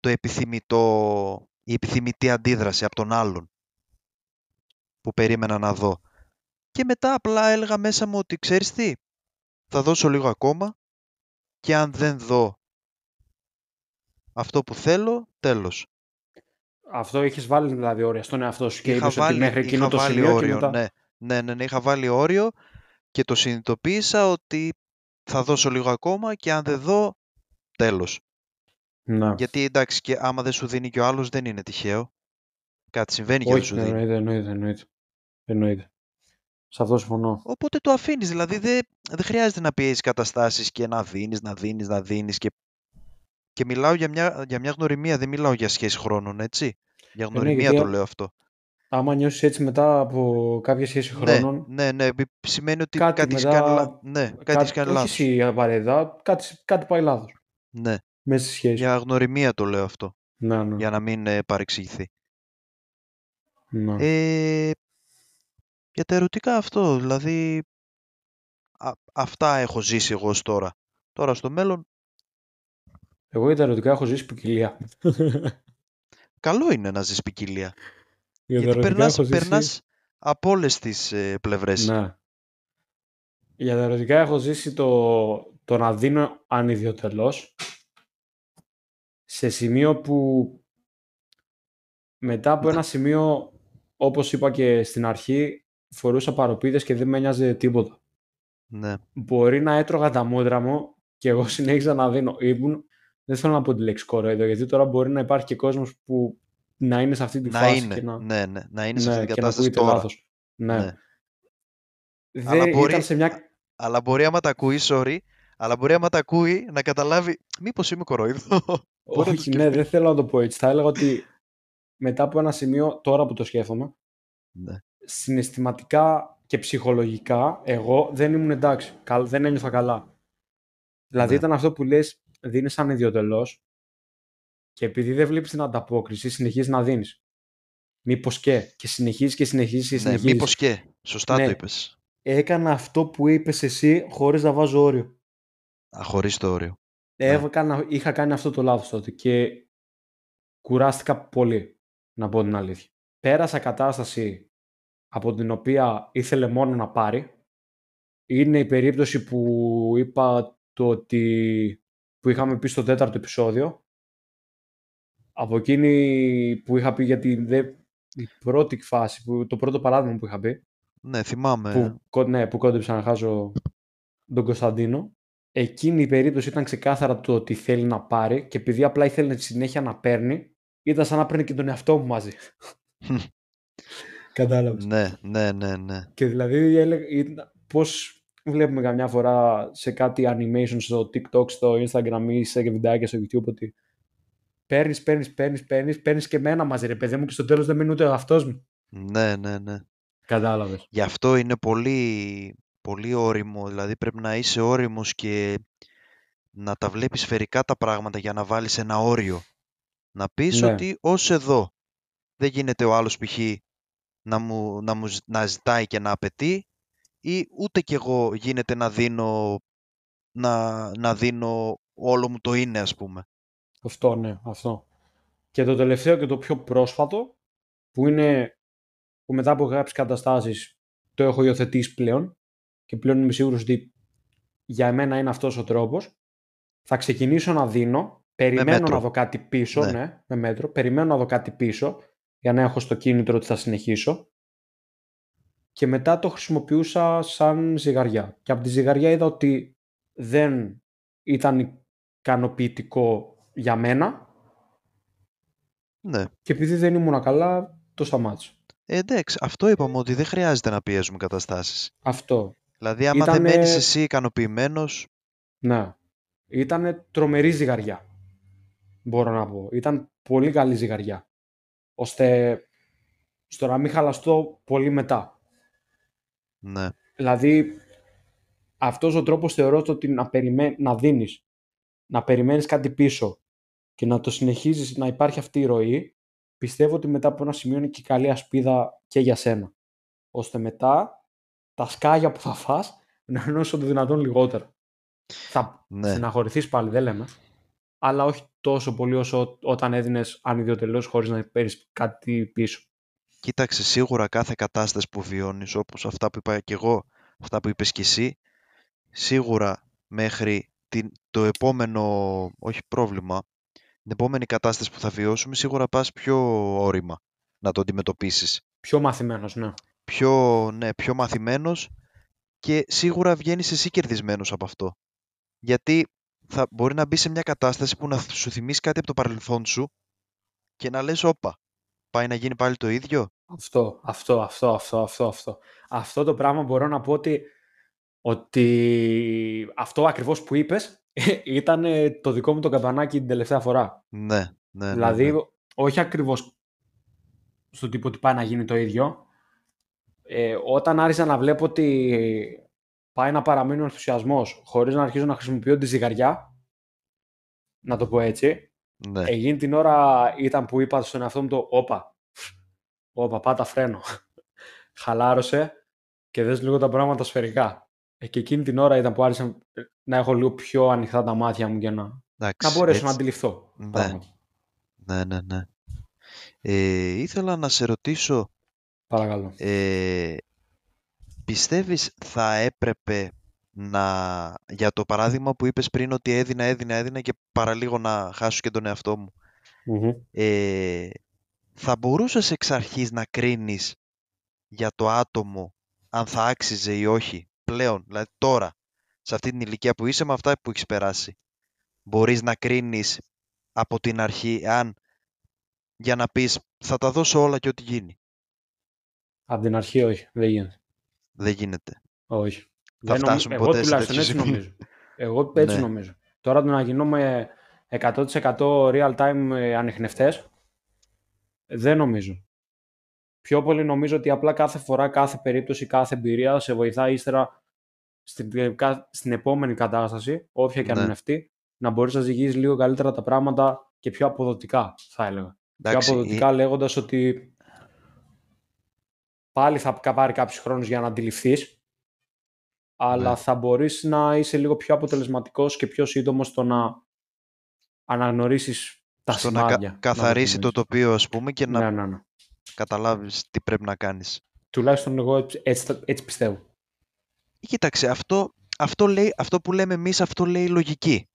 το επιθυμητό, η επιθυμητή αντίδραση από τον άλλον που περίμενα να δω. Και μετά απλά έλεγα μέσα μου ότι ξέρεις τι, θα δώσω λίγο ακόμα και αν δεν δω αυτό που θέλω, τέλος. Αυτό είχες βάλει δηλαδή όρια στον εαυτό σου και είχα είπες βάλει, ότι μέχρι εκείνο είχα το βάλει σημείο όριο, και μετά... ναι. ναι. Ναι, ναι, είχα βάλει όριο και το συνειδητοποίησα ότι θα δώσω λίγο ακόμα και αν δεν δω, τέλος. Να. Γιατί εντάξει, και άμα δεν σου δίνει και ο άλλος δεν είναι τυχαίο. Κάτι συμβαίνει και δεν Όχι, σου ναι, δίνει. εννοείται, εννοείται, εννοείται. εννοείται. Σε αυτό συμφωνώ. Οπότε το αφήνεις, δηλαδή δεν, δεν χρειάζεται να πιέζεις καταστάσεις και να δίνεις, να δίνεις, να δίνεις και, και μιλάω για μια, για μια γνωριμία, δεν μιλάω για σχέση χρόνων, έτσι. Για Ε, ναι, γνωριμία γιατί το α- λέω αυτό. Άμα νιώσεις έτσι μετά από κάποια σχέση Ναι, χρόνων, ναι, ναι, επί- σημαίνει ότι κάτι κάτι, έχει μετά- κάνει, λα- ναι, κάτι έχει κάνει όχι λάθος. εσύ απαραίτητα, κάτι, κάτι πάει λάθος Ναι, μέσα στη σχέση. για γνωριμία το λέω αυτό, Ναι, ναι. για να μην ε, παρεξηγηθεί. ναι. Ε, για τα ερωτικά αυτό, δηλαδή α- αυτά έχω ζήσει εγώ ως τώρα. Τώρα στο μέλλον, Εγώ για τα ερωτικά έχω ζήσει ποικιλία. καλό είναι να ζεις ποικιλία. Για τα Γιατί ερωτικά περνάς, έχω ζήσει... περνάς από όλες τις ε, πλευρές. Ναι. Για τα ερωτικά έχω ζήσει το, το να δίνω ανιδιοτελώς σε σημείο που μετά από ένα σημείο, όπως είπα και στην αρχή, φορούσα παροπίδες και δεν με νοιάζε τίποτα. Ναι, Μπορεί να έτρωγα τα μούτρα μου και εγώ συνέχιζα να δίνω. Ήμουν, δεν θέλω να πω τη λέξη κοροϊδό, γιατί τώρα μπορεί να υπάρχει και κόσμος που να είναι σε αυτή τη να φάση είναι, και να, ναι, ναι, να είναι σε ναι, αυτή την και να κατάσταση ακούγεται τώρα. λάθος. Ναι. Ναι. Δεν Αλλά μπορεί- ήταν σε μια Αλλά μπορεί άμα τα ακούει, sorry, αλλά μπορεί άμα τα ακούει να καταλάβει μήπως είμαι κοροϊδό. Μπορεί να το Όχι, ναι, δεν θέλω να το πω έτσι. Θα έλεγα ότι μετά από ένα σημείο, τώρα που το σκέφτομαι, ναι. συναισθηματικά και ψυχολογικά, εγώ δεν ήμουν εντάξει. Καλ- Δεν ένιωθα καλά. Δηλαδή Ναι. ήταν αυτό που λες, δίνεις ανιδιοτελώς και επειδή δεν βλέπεις την ανταπόκριση, συνεχίζεις να δίνεις. Μήπως και. Και συνεχίζεις και συνεχίζεις και ναι, συνεχίζεις. μήπως και. Σωστά Ναι. το είπες. Έκανα αυτό που είπες εσύ χωρίς να βάζω όριο. Α, χωρίς το όριο. Ναι. Έβγανα, είχα κάνει αυτό το λάθος τότε και κουράστηκα πολύ, να πω την αλήθεια. Πέρασα κατάσταση από την οποία ήθελε μόνο να πάρει. Είναι η περίπτωση που είπα το ότι που είχαμε πει στο τέταρτο επεισόδιο. Από εκείνη που είχα πει για τη, δε, η πρώτη φάση, που, το πρώτο παράδειγμα που είχα πει, Ναι, θυμάμαι. που, κο- ναι, που κόντεψα να χάσω τον Κωνσταντίνο. Εκείνη η περίπτωση ήταν ξεκάθαρα το ότι θέλει να πάρει και επειδή απλά ήθελε συνέχεια να παίρνει, ήταν σαν να παίρνει και τον εαυτό μου μαζί. Κατάλαβες. Ναι, ναι, ναι, ναι. Και δηλαδή έλεγα, ήταν- πώς βλέπουμε καμιά φορά σε κάτι animation στο TikTok, στο Instagram ή σε βιντεάκια στο YouTube ότι παίρνεις, παίρνεις, παίρνεις, παίρνεις, παίρνεις και εμένα μαζί ρε παιδί μου και στο τέλος δεν μείνει ούτε ο αυτός μου. Ναι, ναι, ναι. Κατάλαβες. Γι' αυτό είναι πολύ, πολύ όριμο. Δηλαδή πρέπει να είσαι όριμος και να τα βλέπεις σφαιρικά τα πράγματα για να βάλεις ένα όριο. Να πεις Ναι. ότι ως εδώ δεν γίνεται ο άλλος π.χ. να, μου, να, μου, ζ- να ζητάει και να απαιτεί ή ούτε κι εγώ γίνεται να δίνω, να, να δίνω όλο μου το είναι ας πούμε. Αυτό, ναι, αυτό. Και το τελευταίο και το πιο πρόσφατο, που είναι που μετά από κάποιες καταστάσεις το έχω υιοθετήσει πλέον και πλέον είμαι σίγουρος ότι για εμένα είναι αυτός ο τρόπος. Θα ξεκινήσω να δίνω, περιμένω μέτρο. να δω κάτι πίσω, Ναι. ναι. με μέτρο, περιμένω να δω κάτι πίσω για να έχω στο κίνητρο ότι θα συνεχίσω και μετά το χρησιμοποιούσα σαν ζυγαριά. Και από τη ζυγαριά είδα ότι δεν ήταν ικανοποιητικό για μένα Ναι. και επειδή δεν ήμουν καλά, το σταμάτησα. Ε, εντάξει, αυτό είπαμε ότι δεν χρειάζεται να πιέζουμε καταστάσεις. Αυτό. Δηλαδή άμα Ήτανε- δεν μένεις εσύ ικανοποιημένος, Ναι. Ήταν τρομερή ζυγαριά. Μπορώ να πω. Ήταν πολύ καλή ζυγαριά. Ώστε στο να μην χαλαστώ πολύ μετά. Ναι. Δηλαδή, αυτός ο τρόπος θεωρώ το ότι να, περιμέ... να δίνεις, να περιμένεις κάτι πίσω και να το συνεχίζεις να υπάρχει αυτή η ροή, πιστεύω ότι μετά από ένα σημείο είναι και καλή ασπίδα και για σένα. Ώστε μετά τα σκάγια που θα φας να είναι όσο το δυνατόν λιγότερα. Θα Ναι. στεναχωρηθείς πάλι, δεν λέμε. Αλλά όχι τόσο πολύ όσο όταν έδινες ανιδιοτελώς χωρίς να παίρνεις κάτι πίσω. Κοίταξε σίγουρα κάθε κατάσταση που βιώνεις, όπως αυτά που είπα και εγώ, αυτά που είπες και εσύ, σίγουρα μέχρι την, το επόμενο, όχι πρόβλημα, την επόμενη κατάσταση που θα βιώσουμε, σίγουρα πας πιο όρημα να το αντιμετωπίσεις. Πιο μαθημένος, ναι. Πιο, ναι, πιο μαθημένος και σίγουρα βγαίνεις εσύ κερδισμένος από αυτό. Γιατί θα μπορεί να μπει σε μια κατάσταση που να σου θυμίσει κάτι από το παρελθόν σου και να λες όπα, πάει να γίνει πάλι το ίδιο; Αυτό, αυτό, αυτό, αυτό, αυτό, αυτό. Αυτό το πράγμα μπορώ να πω ότι, ότι αυτό ακριβώς που είπες ήταν το δικό μου το καμπανάκι την τελευταία φορά. Ναι, ναι, ναι, δηλαδή, ναι. όχι ακριβώς στον τύπο ότι πάει να γίνει το ίδιο. Ε, όταν άρχισα να βλέπω ότι πάει να παραμείνει ο ενθουσιασμός χωρίς να αρχίζω να χρησιμοποιώ τη ζυγαριά, να το πω έτσι, ναι. Εκείνη την ώρα ήταν που είπα στον εαυτό μου το όπα, όπα, πάτα φρένο. Χαλάρωσε και δες λίγο τα πράγματα σφαιρικά. Ε, και εκείνη την ώρα ήταν που άρχισα να έχω λίγο πιο ανοιχτά τα μάτια μου για να, να Εντάξει, μπορέσω να έτσι. αντιληφθώ. Ναι. πράγματα. Ναι, ναι, ναι. Ε, ήθελα να σε ρωτήσω, Παρακαλώ. ε, πιστεύεις θα έπρεπε να, για το παράδειγμα που είπες πριν ότι έδινα, έδινα, έδινα και παραλίγο να χάσω και τον εαυτό μου, Μμμ. ε, θα μπορούσες εξ αρχής να κρίνεις για το άτομο αν θα άξιζε ή όχι πλέον, δηλαδή τώρα, σε αυτή την ηλικία που είσαι με αυτά που έχεις περάσει. Μπορείς να κρίνεις από την αρχή αν για να πεις θα τα δώσω όλα και ό,τι γίνει. Από την αρχή όχι, δεν γίνεται. Δεν γίνεται. Όχι. Θα Δεν νομι- φτάσουμε Εγώ ποτέ σε τουλάχιστον τέτοιο έτσι σημείο. νομίζω. Εγώ έτσι Ναι. νομίζω. Τώρα το να γινούμε 100% real time ε, ανιχνευτές, δεν νομίζω. Πιο πολύ νομίζω ότι απλά κάθε φορά, κάθε περίπτωση, κάθε εμπειρία σε βοηθάει ύστερα στην, ε, κα- στην επόμενη κατάσταση, όποια και αν Ναι. είναι αυτή, να μπορείς να ζυγίζεις λίγο καλύτερα τα πράγματα και πιο αποδοτικά, θα έλεγα. Εντάξει, πιο αποδοτικά λέγοντας ότι πάλι θα κα- πάρει κάποιος χρόνος για να αντιληφθείς, αλλά Ναι. θα μπορείς να είσαι λίγο πιο αποτελεσματικός και πιο σύντομος στο να αναγνωρίσεις τα στο να κα- σημάδια. να το καθαρίσει πούμε το έτσι. τοπίο ας πούμε και να Ναι, ναι, ναι. καταλάβεις τι πρέπει να κάνεις. Τουλάχιστον εγώ έτσι, έτσι, τα- έτσι πιστεύω. Κοίταξε, αυτό, αυτό, λέει, αυτό που λέμε εμείς, αυτό λέει η λογική.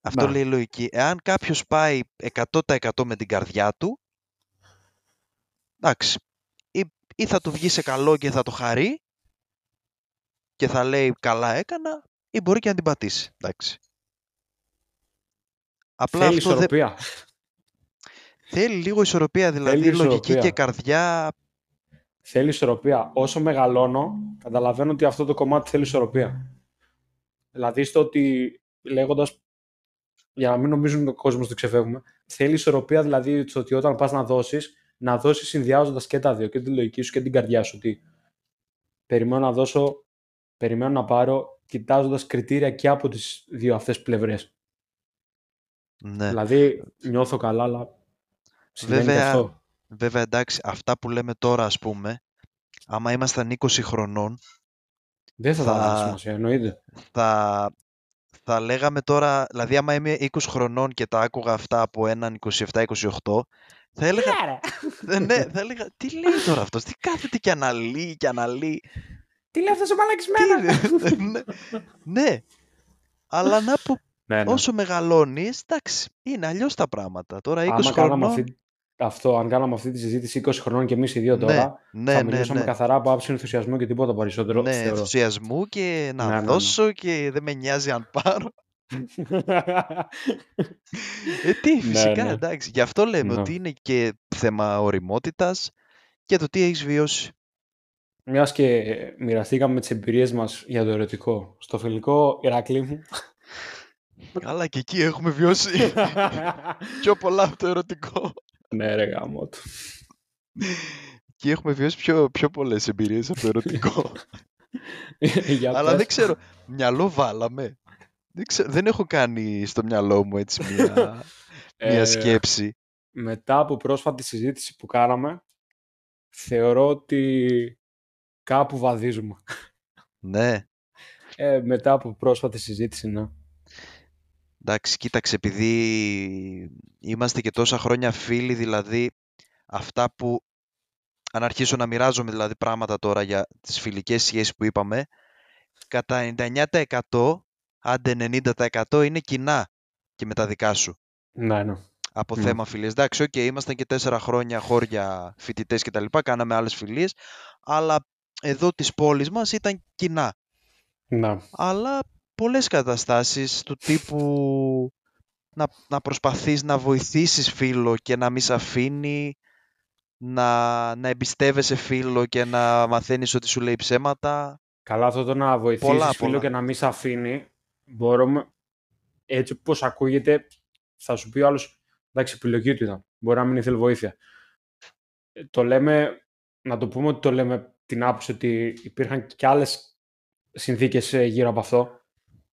Αυτό Ναι. λέει η λογική. Εάν κάποιος πάει 100% με την καρδιά του, εντάξει, ή, ή θα του βγει σε καλό και θα το χαρεί και θα λέει καλά έκανα, ή μπορεί και να την πατήσει. Εντάξει. Απλά Θέλει αυτό δεν- ισορροπία. θέλει λίγο ισορροπία, δηλαδή Θέλει λογική ισορροπία. και καρδιά. Θέλει ισορροπία. Όσο μεγαλώνω, καταλαβαίνω ότι αυτό το κομμάτι θέλει ισορροπία. Δηλαδή στο ότι λέγοντας. Για να μην νομίζουν ο κόσμος ότι ξεφεύγουμε, θέλει ισορροπία δηλαδή στο ότι όταν πας να δώσεις, να δώσεις συνδυάζοντας και τα δύο, και τη λογική σου και την καρδιά σου. Ότι περιμένω να δώσω, περιμένω να πάρω, κοιτάζοντας κριτήρια και από τις δύο αυτές πλευρές. Ναι. Δηλαδή νιώθω καλά, αλλά συμβαίνει και Βέβαια, αυτό. Βέβαια, εντάξει, αυτά που λέμε τώρα, ας πούμε, άμα ήμασταν 20 χρονών, Δεν θα τα θα- δώσει σημασία, εννοείται. θα, θα λέγαμε τώρα, δηλαδή άμα είμαι 20 χρονών και τα άκουγα αυτά από έναν 27-28, θα έλεγα, Ε, ναι, θα έλεγα, τι λέει τώρα αυτός, τι κάθεται και αναλύει και αναλύει. Τι λέει αυτός ο Τι είναι, ναι, ναι, αλλά να πω, Ναι, ναι. όσο μεγαλώνεις, εντάξει, είναι αλλιώς τα πράγματα. Τώρα 20 Άμα κάναμε χρονών, αυτή, αυτό, αν κάναμε αυτή τη συζήτηση 20 χρονών και εμείς οι δύο ναι, τώρα, ναι, θα ναι, μιλούσαμε ναι. καθαρά από άψη ενθουσιασμού και τίποτα περισσότερο. Ναι, θεωρώ. ενθουσιασμού και να Ναι, ναι, ναι. δώσω και δεν με νοιάζει αν πάρω. Ε, τι, φυσικά, ναι. εντάξει. Γι' αυτό λέμε Ναι. ότι είναι και θέμα οριμότητας και το τι έχεις βιώσει. Μιας και μοιραστήκαμε τις εμπειρίες μας για το ερωτικό. Στο φιλικό, Ηρακλή μου. Καλά, και εκεί έχουμε βιώσει πιο πολλά από το ερωτικό. ναι, ρε γάμο του. Και έχουμε βιώσει πιο, πιο πολλές εμπειρίες από το ερωτικό. Για Αλλά πες. δεν ξέρω, μυαλό βάλαμε. Δεν, ξέρω, δεν έχω κάνει στο μυαλό μου έτσι μια, μια Ε, σκέψη. μετά από πρόσφατη συζήτηση που κάναμε, θεωρώ ότι κάπου βαδίζουμε. Ναι, Ε, μετά από πρόσφατη συζήτηση, ναι. εντάξει, κοίταξε, επειδή είμαστε και τόσα χρόνια φίλοι, δηλαδή αυτά που αν αρχίσω να μοιράζομαι δηλαδή πράγματα τώρα για τις φιλικές σχέσεις που είπαμε, κατά 99% άντε 90% είναι κοινά και με τα δικά σου. Ναι, ναι. από Μμ. θέμα φιλίες. Εντάξει, οκ, ήμασταν και τέσσερα χρόνια χώρια φοιτητές και τα λοιπά, κάναμε άλλες φιλίες, αλλά εδώ της πόλης μας ήταν κοινά. Ναι. Αλλά πολλές καταστάσεις του τύπου να, να προσπαθείς να βοηθήσεις φίλο και να μην σε αφήνει, να, να εμπιστεύεσαι φίλο και να μαθαίνεις ότι σου λέει ψέματα. Καλά, αυτό το να βοηθήσεις Πολλά, φίλο πολλά. και να μην σε αφήνει, μπορούμε, έτσι όπως ακούγεται, θα σου πει ο άλλος, εντάξει, επιλογή του ήταν. Μπορεί να μην ήθελε βοήθεια. Ε, Το λέμε, να το πούμε ότι το λέμε την άποψη ότι υπήρχαν και άλλες συνθήκες ε, γύρω από αυτό.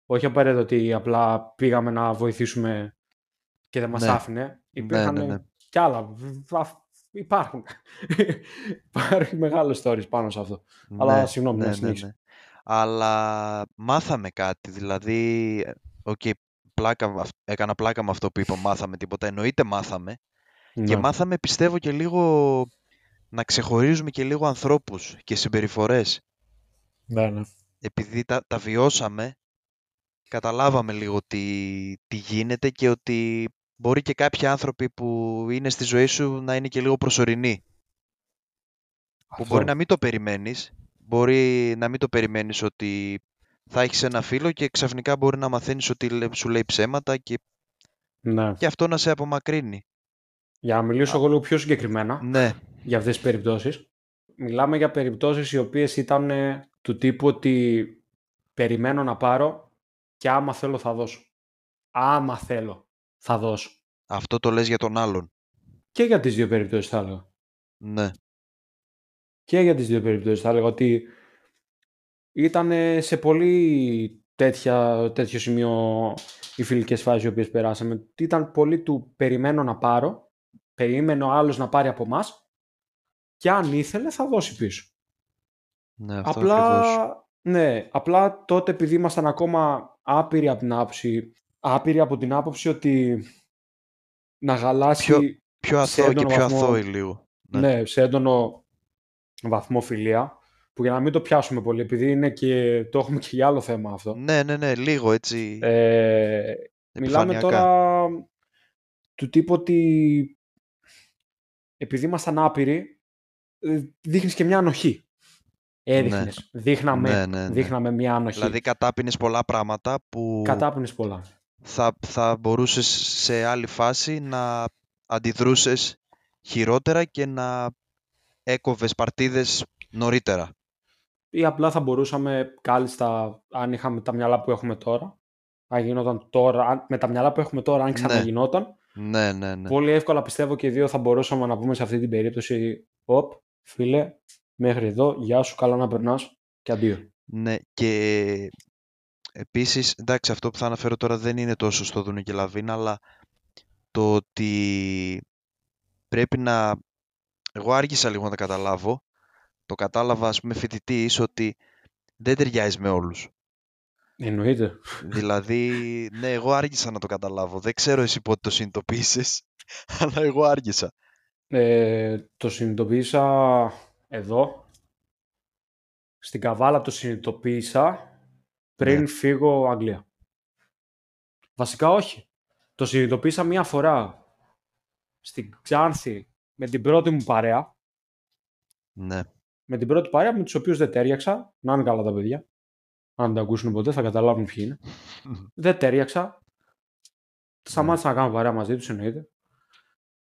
Όχι απαραίτητα ότι απλά πήγαμε να βοηθήσουμε και δεν μας Ναι. άφηνε. Υπήρχαν ναι, ναι. κι άλλα. Β- β- Υπάρχουν. Υπάρχει μεγάλο stories πάνω σε αυτό. Αλλά συγγνώμη, να συνέχισε. Αλλά μάθαμε κάτι, δηλαδή, ε, οκ, πλάκα, αυ- έκανα πλάκα με αυτό που είπα, μάθαμε τίποτα, εννοείται μάθαμε. Και Ναι. μάθαμε, πιστεύω, και λίγο να ξεχωρίζουμε και λίγο ανθρώπους και συμπεριφορές. Ναι, ναι. Επειδή τα, τα βιώσαμε, καταλάβαμε λίγο τι, τι γίνεται και ότι μπορεί και κάποιοι άνθρωποι που είναι στη ζωή σου να είναι και λίγο προσωρινοί. Που Αυτό. μπορεί να μην το περιμένεις, μπορεί να μην το περιμένεις ότι θα έχεις ένα φίλο και ξαφνικά μπορεί να μαθαίνεις ότι λέ- σου λέει ψέματα και, Ναι. και αυτό να σε απομακρύνει. Για να μιλήσω εγώ λίγο πιο συγκεκριμένα Ναι, για αυτές τις περιπτώσεις. Μιλάμε για περιπτώσεις οι οποίες ήταν ε, του τύπου ότι περιμένω να πάρω και άμα θέλω θα δώσω. Άμα θέλω θα δώσω. αυτό το λες για τον άλλον. Και για τις δύο περιπτώσεις θα έλεγα. Ναι, Και για τις δύο περιπτώσεις θα έλεγα ότι ήταν σε πολύ τέτοια, τέτοιο σημείο οι φιλικές φάσεις οι οποίες περάσαμε. Ήταν πολύ του περιμένω να πάρω, περίμενε ο άλλος να πάρει από μας και αν ήθελε θα δώσει πίσω. ναι αυτό απλά, ακριβώς. ναι, απλά τότε επειδή ήμασταν ακόμα άπειροι από την άποψη, άπειροι από την άποψη ότι να γαλάσει Πιο- Πιο σε αθώοι και έντονο πιο βαθμό. αθώοι λίγο. Ναι. ναι, σε έντονο βαθμό φιλία, που για να μην το πιάσουμε πολύ, επειδή είναι και, το έχουμε και για άλλο θέμα αυτό. ναι, ναι, ναι, λίγο έτσι Ε, μιλάμε επιφανειακά. τώρα του τύπου ότι επειδή ήμασταν άπειροι, ε, δείχνεις και μια ανοχή. Έδειχνες. Δείχναμε, Ναι, ναι, ναι. δείχναμε μια ανοχή. Δηλαδή κατάπινες πολλά πράγματα που Κατάπινες πολλά. θα, θα μπορούσες σε άλλη φάση να αντιδρούσες χειρότερα και να έκοβες παρτίδες νωρίτερα. Ή απλά θα μπορούσαμε κάλλιστα, αν είχαμε τα μυαλά που έχουμε τώρα, αν γινόταν τώρα, αν- με τα μυαλά που έχουμε τώρα, αν Ναι. ξαναγινόταν, Ναι, ναι, ναι. πολύ εύκολα πιστεύω και οι δύο θα μπορούσαμε να πούμε σε αυτή την περίπτωση «Οπ, φίλε, μέχρι εδώ, γεια σου, καλά να περνάς και αντίο». Ναι, και επίσης, εντάξει, αυτό που θα αναφέρω τώρα δεν είναι τόσο στο Δούνο και Λαβίνα, αλλά το ότι πρέπει να... Εγώ άργησα λίγο να τα καταλάβω. Το κατάλαβα, ας πούμε, φοιτητής, ότι δεν ταιριάζει με όλους. Εννοείται. Δηλαδή, ναι, εγώ άργησα να το καταλάβω. Δεν ξέρω εσύ πότε το συνειδητοποίησες, αλλά εγώ άργησα. Ε, το συνειδητοποίησα εδώ. Στην Καβάλα το συνειδητοποίησα πριν Ναι. φύγω Αγγλία. Βασικά όχι. Το συνειδητοποίησα μία φορά στην Ξάνθη με την πρώτη μου παρέα. Ναι, Με την πρώτη παρέα με τους οποίους δεν τέριαξα. Να είναι καλά τα παιδιά. Αν τα ακούσουν ποτέ θα καταλάβουν ποιοι είναι. δεν τέριαξα. Σταμάτησα να κάνω παρέα μαζί τους εννοείται.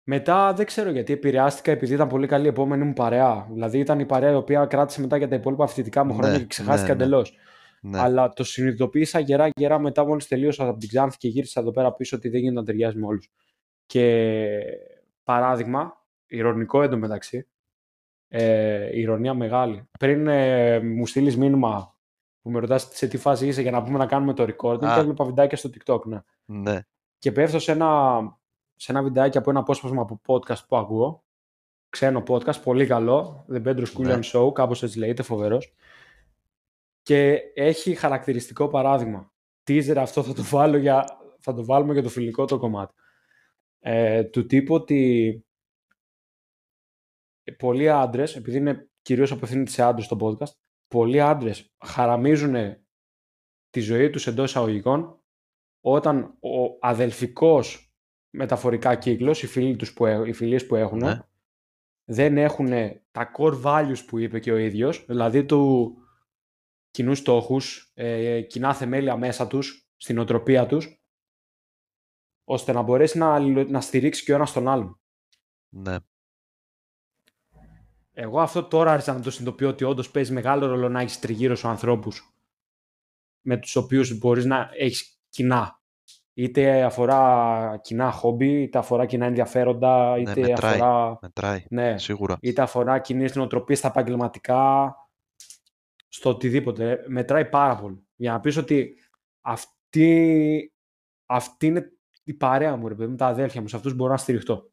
Μετά δεν ξέρω γιατί επηρεάστηκα επειδή ήταν πολύ καλή η επόμενη μου παρέα. Δηλαδή ήταν η παρέα η οποία κράτησε μετά για τα υπόλοιπα φοιτητικά μου Ναι, χρόνια και ξεχάστηκα ναι, ναι. εντελώς. ναι. Αλλά το συνειδητοποίησα γερά γερά μετά μόλις τελείωσα από την Ξάνθη και γύρισα εδώ πέρα πίσω ότι δεν γίνεται να ταιριάζει με όλους. Και παράδειγμα, ηρωνικό εντωμεταξύ, Ε, ηρωνία μεγάλη. Πριν ε, μου στείλεις μήνυμα που με ρωτάς σε τι φάση είσαι για να πούμε να κάνουμε το recording Α. και έβλεπα βιντεάκια στο TikTok, ναι. Ναι. Και πέφτω σε ένα, σε ένα βιντεάκι από ένα απόσπασμα από podcast που ακούω. Ξένο podcast, πολύ καλό. The Pedro Schoolian Ναι. Show, κάπως έτσι λέγεται, φοβερός. Και έχει χαρακτηριστικό παράδειγμα. Teaser αυτό θα το, βάλω για, θα το βάλουμε για το φιλικό το κομμάτι. Ε, του τύπου ότι πολλοί άντρες, επειδή είναι κυρίως απευθύνεται σε άντρες το podcast, πολλοί άντρες χαραμίζουν τη ζωή τους εντός εισαγωγικών όταν ο αδελφικός μεταφορικά κύκλος, οι, φίλοι τους που, έ- οι φιλίες που έχουν, Ναι. δεν έχουν τα core values που είπε και ο ίδιος, δηλαδή του κοινούς στόχους, ε, κοινά θεμέλια μέσα τους, στην οτροπία τους, ώστε να μπορέσει να, αλληλο- να στηρίξει και ο ένας τον άλλον. Ναι. Εγώ αυτό τώρα άρχισα να το συνειδητοποιώ ότι όντως παίζει μεγάλο ρόλο να έχεις τριγύρω σου ανθρώπους με τους οποίους μπορείς να έχεις κοινά. Είτε αφορά κοινά χόμπι, είτε αφορά κοινά ενδιαφέροντα, είτε μετράει. αφορά. Μετράει. Ναι, Σίγουρα. είτε αφορά κοινή νοοτροπία στα επαγγελματικά, στο οτιδήποτε. Μετράει πάρα πολύ. Για να πεις ότι αυτή, αυτή είναι η παρέα μου, ρε παιδί μου, τα αδέλφια μου. Σε αυτούς μπορώ να στηριχτώ.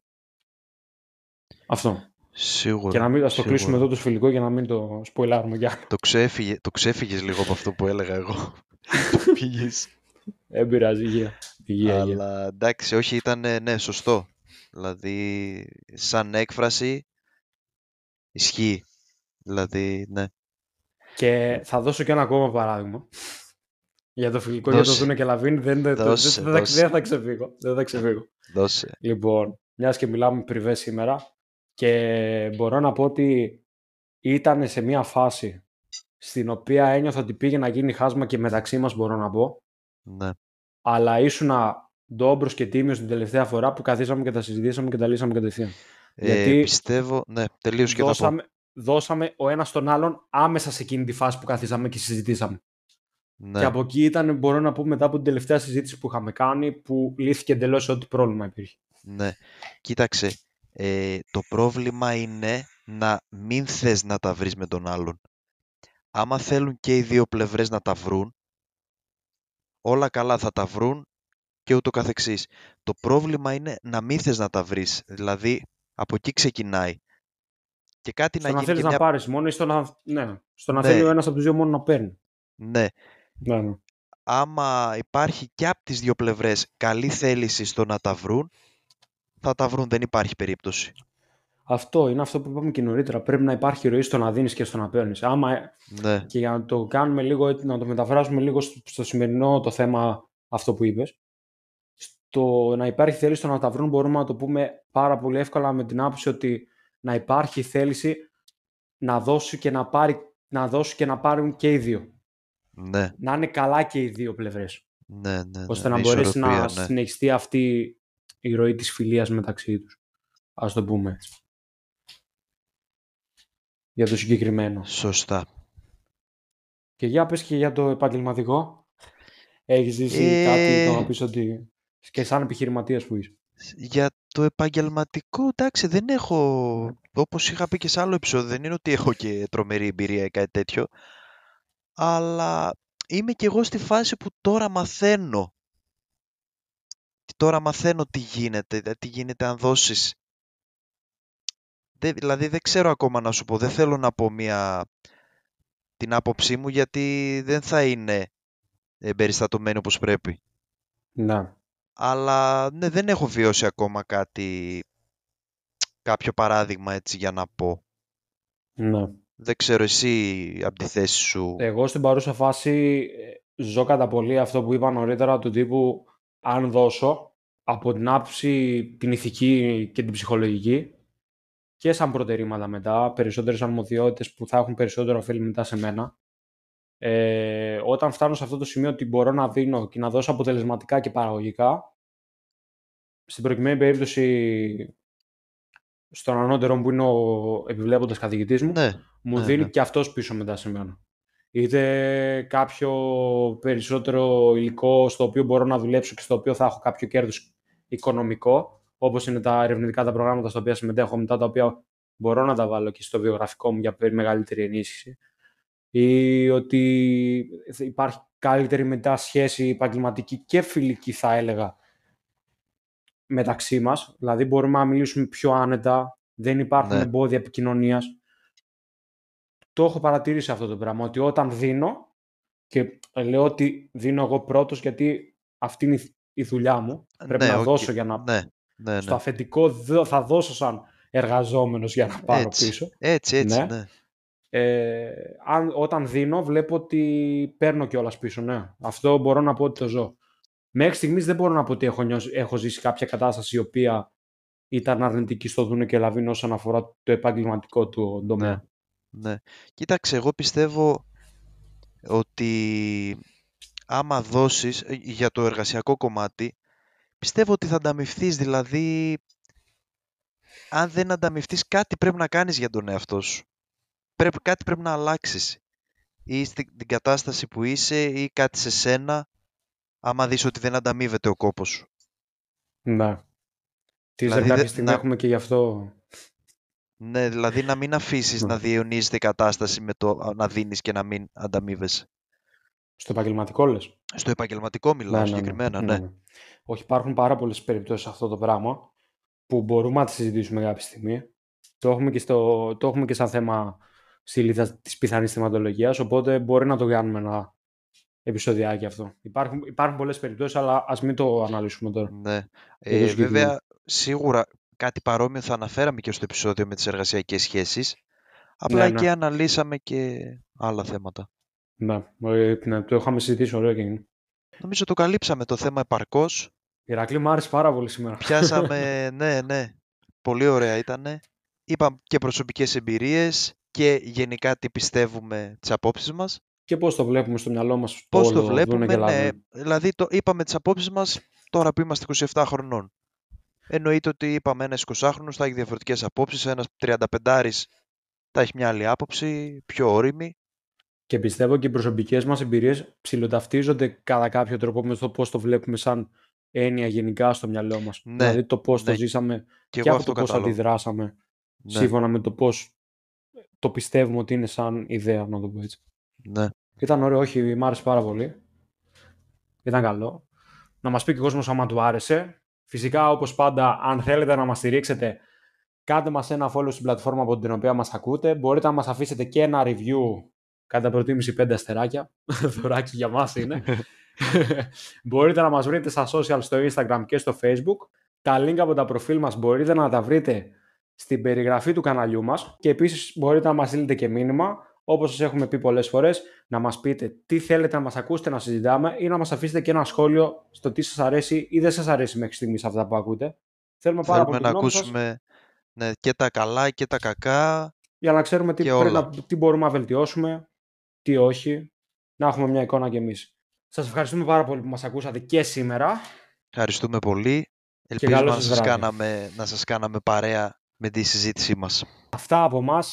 Αυτό. Σίγουρα. Και να μην ας το σίγουρα. κλείσουμε εδώ το φιλικό για να μην το σποιλάρουμε κι άλλο. Το, ξέφυγε, το ξέφυγες λίγο από αυτό που έλεγα εγώ. Πήγες. Δεν πειράζει, υγεία. Υγεία, υγεία. Αλλά εντάξει, όχι, ήταν ε, ναι, σωστό. Δηλαδή, σαν έκφραση, ισχύει. Δηλαδή, ναι. Και θα δώσω και ένα ακόμα παράδειγμα. Για το φιλικό για το Δώσε. Δούνε και Λαβίν δεν, δεν, Δώσε, δεν, θα- δώσε. δεν θα ξεφύγω. Δεν θα ξεφύγω. Δώσε. Λοιπόν, μιας και μιλάμε πριβές σήμερα και μπορώ να πω ότι ήταν σε μια φάση στην οποία ένιωθα ότι πήγε να γίνει χάσμα και μεταξύ μας μπορώ να πω Ναι. αλλά ήσουνα ντόμπρος και τίμιος την τελευταία φορά που καθίσαμε και τα συζητήσαμε και τα λύσαμε κατευθείαν. Ε, Γιατί πιστεύω, ναι, τελείωσε και θα πω. δώσαμε, δώσαμε ο ένας τον άλλον άμεσα σε εκείνη τη φάση που καθίσαμε και συζητήσαμε. Ναι. Και από εκεί ήταν, μπορώ να πω, μετά από την τελευταία συζήτηση που είχαμε κάνει, που λύθηκε εντελώς ό,τι πρόβλημα υπήρχε. Ναι, κοίταξε, ε, το πρόβλημα είναι να μην θες να τα βρεις με τον άλλον. Άμα θέλουν και οι δύο πλευρές να τα βρουν, όλα καλά θα τα βρουν και ούτω καθεξής. Το πρόβλημα είναι να μην θες να τα βρεις, δηλαδή από εκεί ξεκινάει. Και κάτι Στο να να γίνει θέλεις και να μια... πάρεις μόνο ή στο να, ναι, στο να Ναι. θέλει ο ένας από τους δύο μόνο να παίρνει. Ναι, Ναι, ναι. άμα υπάρχει και από τις δύο πλευρές καλή θέληση στο να τα βρουν, θα τα βρουν, δεν υπάρχει περίπτωση. Αυτό είναι αυτό που είπαμε και νωρίτερα. Πρέπει να υπάρχει ροή στο να δίνεις και στο να παίρνεις. Άμα Ναι, και για να το κάνουμε λίγο, έτσι, να το μεταφράσουμε λίγο στο, στο σημερινό το θέμα αυτό που είπες, στο να υπάρχει θέληση στο να τα βρουν μπορούμε να το πούμε πάρα πολύ εύκολα με την άποψη ότι να υπάρχει θέληση να δώσει και να, πάρει, να δώσει και να πάρουν και οι δύο. ναι, Να είναι καλά και οι δύο πλευρές. ναι, ναι, ναι, ώστε με να μπορέσει να ισορροπία, ναι. συνεχιστεί αυτή η ροή της φιλίας μεταξύ τους. Ας το πούμε έτσι. Για το συγκεκριμένο. Σωστά. Και για πες και για το επαγγελματικό. Έχεις ζήσει Ε, κάτι το να πεις ότι και σαν επιχειρηματίας που είσαι. Για το επαγγελματικό, εντάξει, δεν έχω, όπως είχα πει και σε άλλο επεισόδιο, δεν είναι ότι έχω και τρομερή εμπειρία ή κάτι τέτοιο, αλλά είμαι και εγώ στη φάση που τώρα μαθαίνω. Τώρα μαθαίνω τι γίνεται, δηλαδή τι γίνεται αν δώσεις. Δεν- δηλαδή δεν ξέρω ακόμα να σου πω, δεν θέλω να πω μια την άποψή μου γιατί δεν θα είναι εμπεριστατωμένη όπως πρέπει. Ναι. Αλλά ναι, δεν έχω βιώσει ακόμα κάτι, κάποιο παράδειγμα έτσι για να πω. ναι. Δεν ξέρω εσύ από τη θέση σου. Εγώ στην παρούσα φάση ε, ζω κατά πολύ αυτό που είπα νωρίτερα του τύπου αν δώσω από την άποψη την ηθική και την ψυχολογική και σαν προτερήματα μετά, περισσότερες αρμοδιότητες που θα έχουν περισσότερο ωφέλη μετά σε μένα. Ε, όταν φτάνω σε αυτό το σημείο ότι μπορώ να δίνω και να δώσω αποτελεσματικά και παραγωγικά, στην προκειμένη περίπτωση στον ανώτερο μου που είναι ο επιβλέποντας καθηγητής μου, Ναι, μου ναι, δίνει ναι. και αυτός πίσω μετά σε μένα. Είτε κάποιο περισσότερο υλικό στο οποίο μπορώ να δουλέψω και στο οποίο θα έχω κάποιο κέρδος οικονομικό, όπως είναι τα ερευνητικά τα προγράμματα στα οποία συμμετέχω μετά, τα οποία μπορώ να τα βάλω και στο βιογραφικό μου για μεγαλύτερη ενίσχυση ή ότι υπάρχει καλύτερη μετά σχέση επαγγελματική και φιλική θα έλεγα μεταξύ μας. Δηλαδή μπορούμε να μιλήσουμε πιο άνετα, δεν υπάρχουν ναι. εμπόδια επικοινωνίας. Το έχω παρατηρήσει αυτό το πράγμα, ότι όταν δίνω και λέω ότι δίνω εγώ πρώτος γιατί αυτή είναι η δουλειά μου, πρέπει ναι, να δώσω για να... Ναι, ναι, Στο αφεντικό θα δώσω σαν εργαζόμενος για να πάρω έτσι, πίσω. Έτσι, έτσι, ναι. Ε, αν, όταν δίνω, βλέπω ότι παίρνω κιόλας πίσω. Ναι. Αυτό μπορώ να πω ότι το ζω. Μέχρι στιγμής δεν μπορώ να πω ότι έχω, έχω ζήσει κάποια κατάσταση η οποία ήταν αρνητική στο Δούνε και Λαβίνο όσον αφορά το επαγγελματικό του τομέα. Ναι. ναι. Κοίταξε, εγώ πιστεύω ότι άμα δώσεις ε, για το εργασιακό κομμάτι, πιστεύω ότι θα ανταμυφθείς, δηλαδή αν δεν ανταμυφθείς κάτι πρέπει να κάνεις για τον εαυτό σου πρέπει, κάτι πρέπει να αλλάξεις ή στην την κατάσταση που είσαι ή κάτι σε σένα άμα δεις ότι δεν ανταμείβεται ο κόπος σου. Ναι. Τι δηλαδή, κάποια στιγμή να... έχουμε και γι' αυτό... Ναι, δηλαδή να μην αφήσεις να διαιωνίζεται η κατάσταση με το να δίνεις και να μην ανταμείβεσαι. Στο επαγγελματικό λες; Στο επαγγελματικό μιλάω ναι, ναι, ναι. συγκεκριμένα, ναι. ναι. Όχι, υπάρχουν πάρα πολλές περιπτώσεις αυτό το πράγμα που μπορούμε να τη συζητήσουμε κάποια στιγμή. Το έχουμε και, στο, το έχουμε και σαν θέμα λίστα της πιθανής θεματολογίας, οπότε μπορεί να το κάνουμε ένα επεισοδιάκι αυτό. Υπάρχουν, υπάρχουν πολλές περιπτώσεις, αλλά ας μην το αναλύσουμε τώρα. Ναι. Ε, βέβαια, σίγουρα κάτι παρόμοιο θα αναφέραμε και στο επεισόδιο με τις εργασιακές σχέσεις, απλά ναι, ναι. αναλύσαμε και άλλα θέματα. Ναι, ε, ναι το είχαμε συζητήσει ωραίο και είναι. Νομίζω το καλύψαμε το θέμα επαρκώς. Ηρακλή μου άρεσε πάρα πολύ σήμερα. Πιάσαμε, ναι, ναι. Πολύ ωραία ήταν. Είπαμε και προσωπικές εμπειρίες, και γενικά τι πιστεύουμε τις απόψεις μας. Και πώς το βλέπουμε στο μυαλό μας. Πώς το βλέπουμε, ναι. Δηλαδή το είπαμε τις απόψεις μας τώρα που είμαστε 27 χρονών. Εννοείται ότι είπαμε ένας 20χρονος θα έχει διαφορετικές απόψεις, ένας 35 θα έχει μια άλλη άποψη, πιο όρημη. Και πιστεύω και οι προσωπικές μας εμπειρίες ψηλοταυτίζονται κατά κάποιο τρόπο με το πώς το βλέπουμε σαν έννοια γενικά στο μυαλό μας. Ναι, δηλαδή το πώς το ναι. ζήσαμε και, και από το πώς αντιδράσαμε ναι. σύμφωνα με το πώς το πιστεύουμε ότι είναι σαν ιδέα, να το πω έτσι. Ναι. Ήταν ωραίο, όχι, μ' άρεσε πάρα πολύ. Ήταν καλό. Να μας πει και ο κόσμος άμα του άρεσε. Φυσικά, όπως πάντα, αν θέλετε να μας στηρίξετε, κάντε μας ένα follow στην πλατφόρμα από την οποία μας ακούτε. Μπορείτε να μας αφήσετε και ένα review, κατά προτίμηση πέντε αστεράκια. Δωράκι για μας είναι. μπορείτε να μας βρείτε στα social, στο Instagram και στο Facebook. Τα link από τα προφίλ μας μπορείτε να τα βρείτε στην περιγραφή του καναλιού μας και επίσης μπορείτε να μας στείλετε και μήνυμα όπως σας έχουμε πει πολλές φορές, να μας πείτε τι θέλετε να μας ακούσετε να συζητάμε ή να μας αφήσετε και ένα σχόλιο στο τι σας αρέσει ή δεν σας αρέσει μέχρι στιγμής αυτά που ακούτε. Θέλουμε πάρα Θέλουμε πολύ να ακούσουμε ναι, και τα καλά και τα κακά για να ξέρουμε τι, να, τι μπορούμε να βελτιώσουμε, τι όχι, να έχουμε μια εικόνα κι εμείς. Σας ευχαριστούμε πάρα πολύ που μας ακούσατε και σήμερα. Ευχαριστούμε πολύ. Ελπίζουμε να σας, κάναμε, να σας κάναμε παρέα με τη συζήτησή μας. Αυτά από εμά.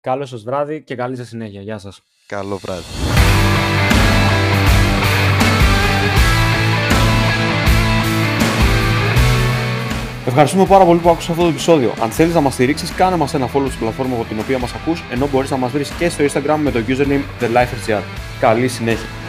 Καλό σας βράδυ και καλή σας συνέχεια. Γεια σας. Καλό βράδυ. Ευχαριστούμε πάρα πολύ που άκουσες αυτό το επεισόδιο. Αν θέλεις να μας στηρίξεις, κάνε μας ένα follow στην πλατφόρμα από την οποία μας ακούς, ενώ μπορείς να μας βρεις και στο Instagram με το username TheLifeRGR. Καλή συνέχεια.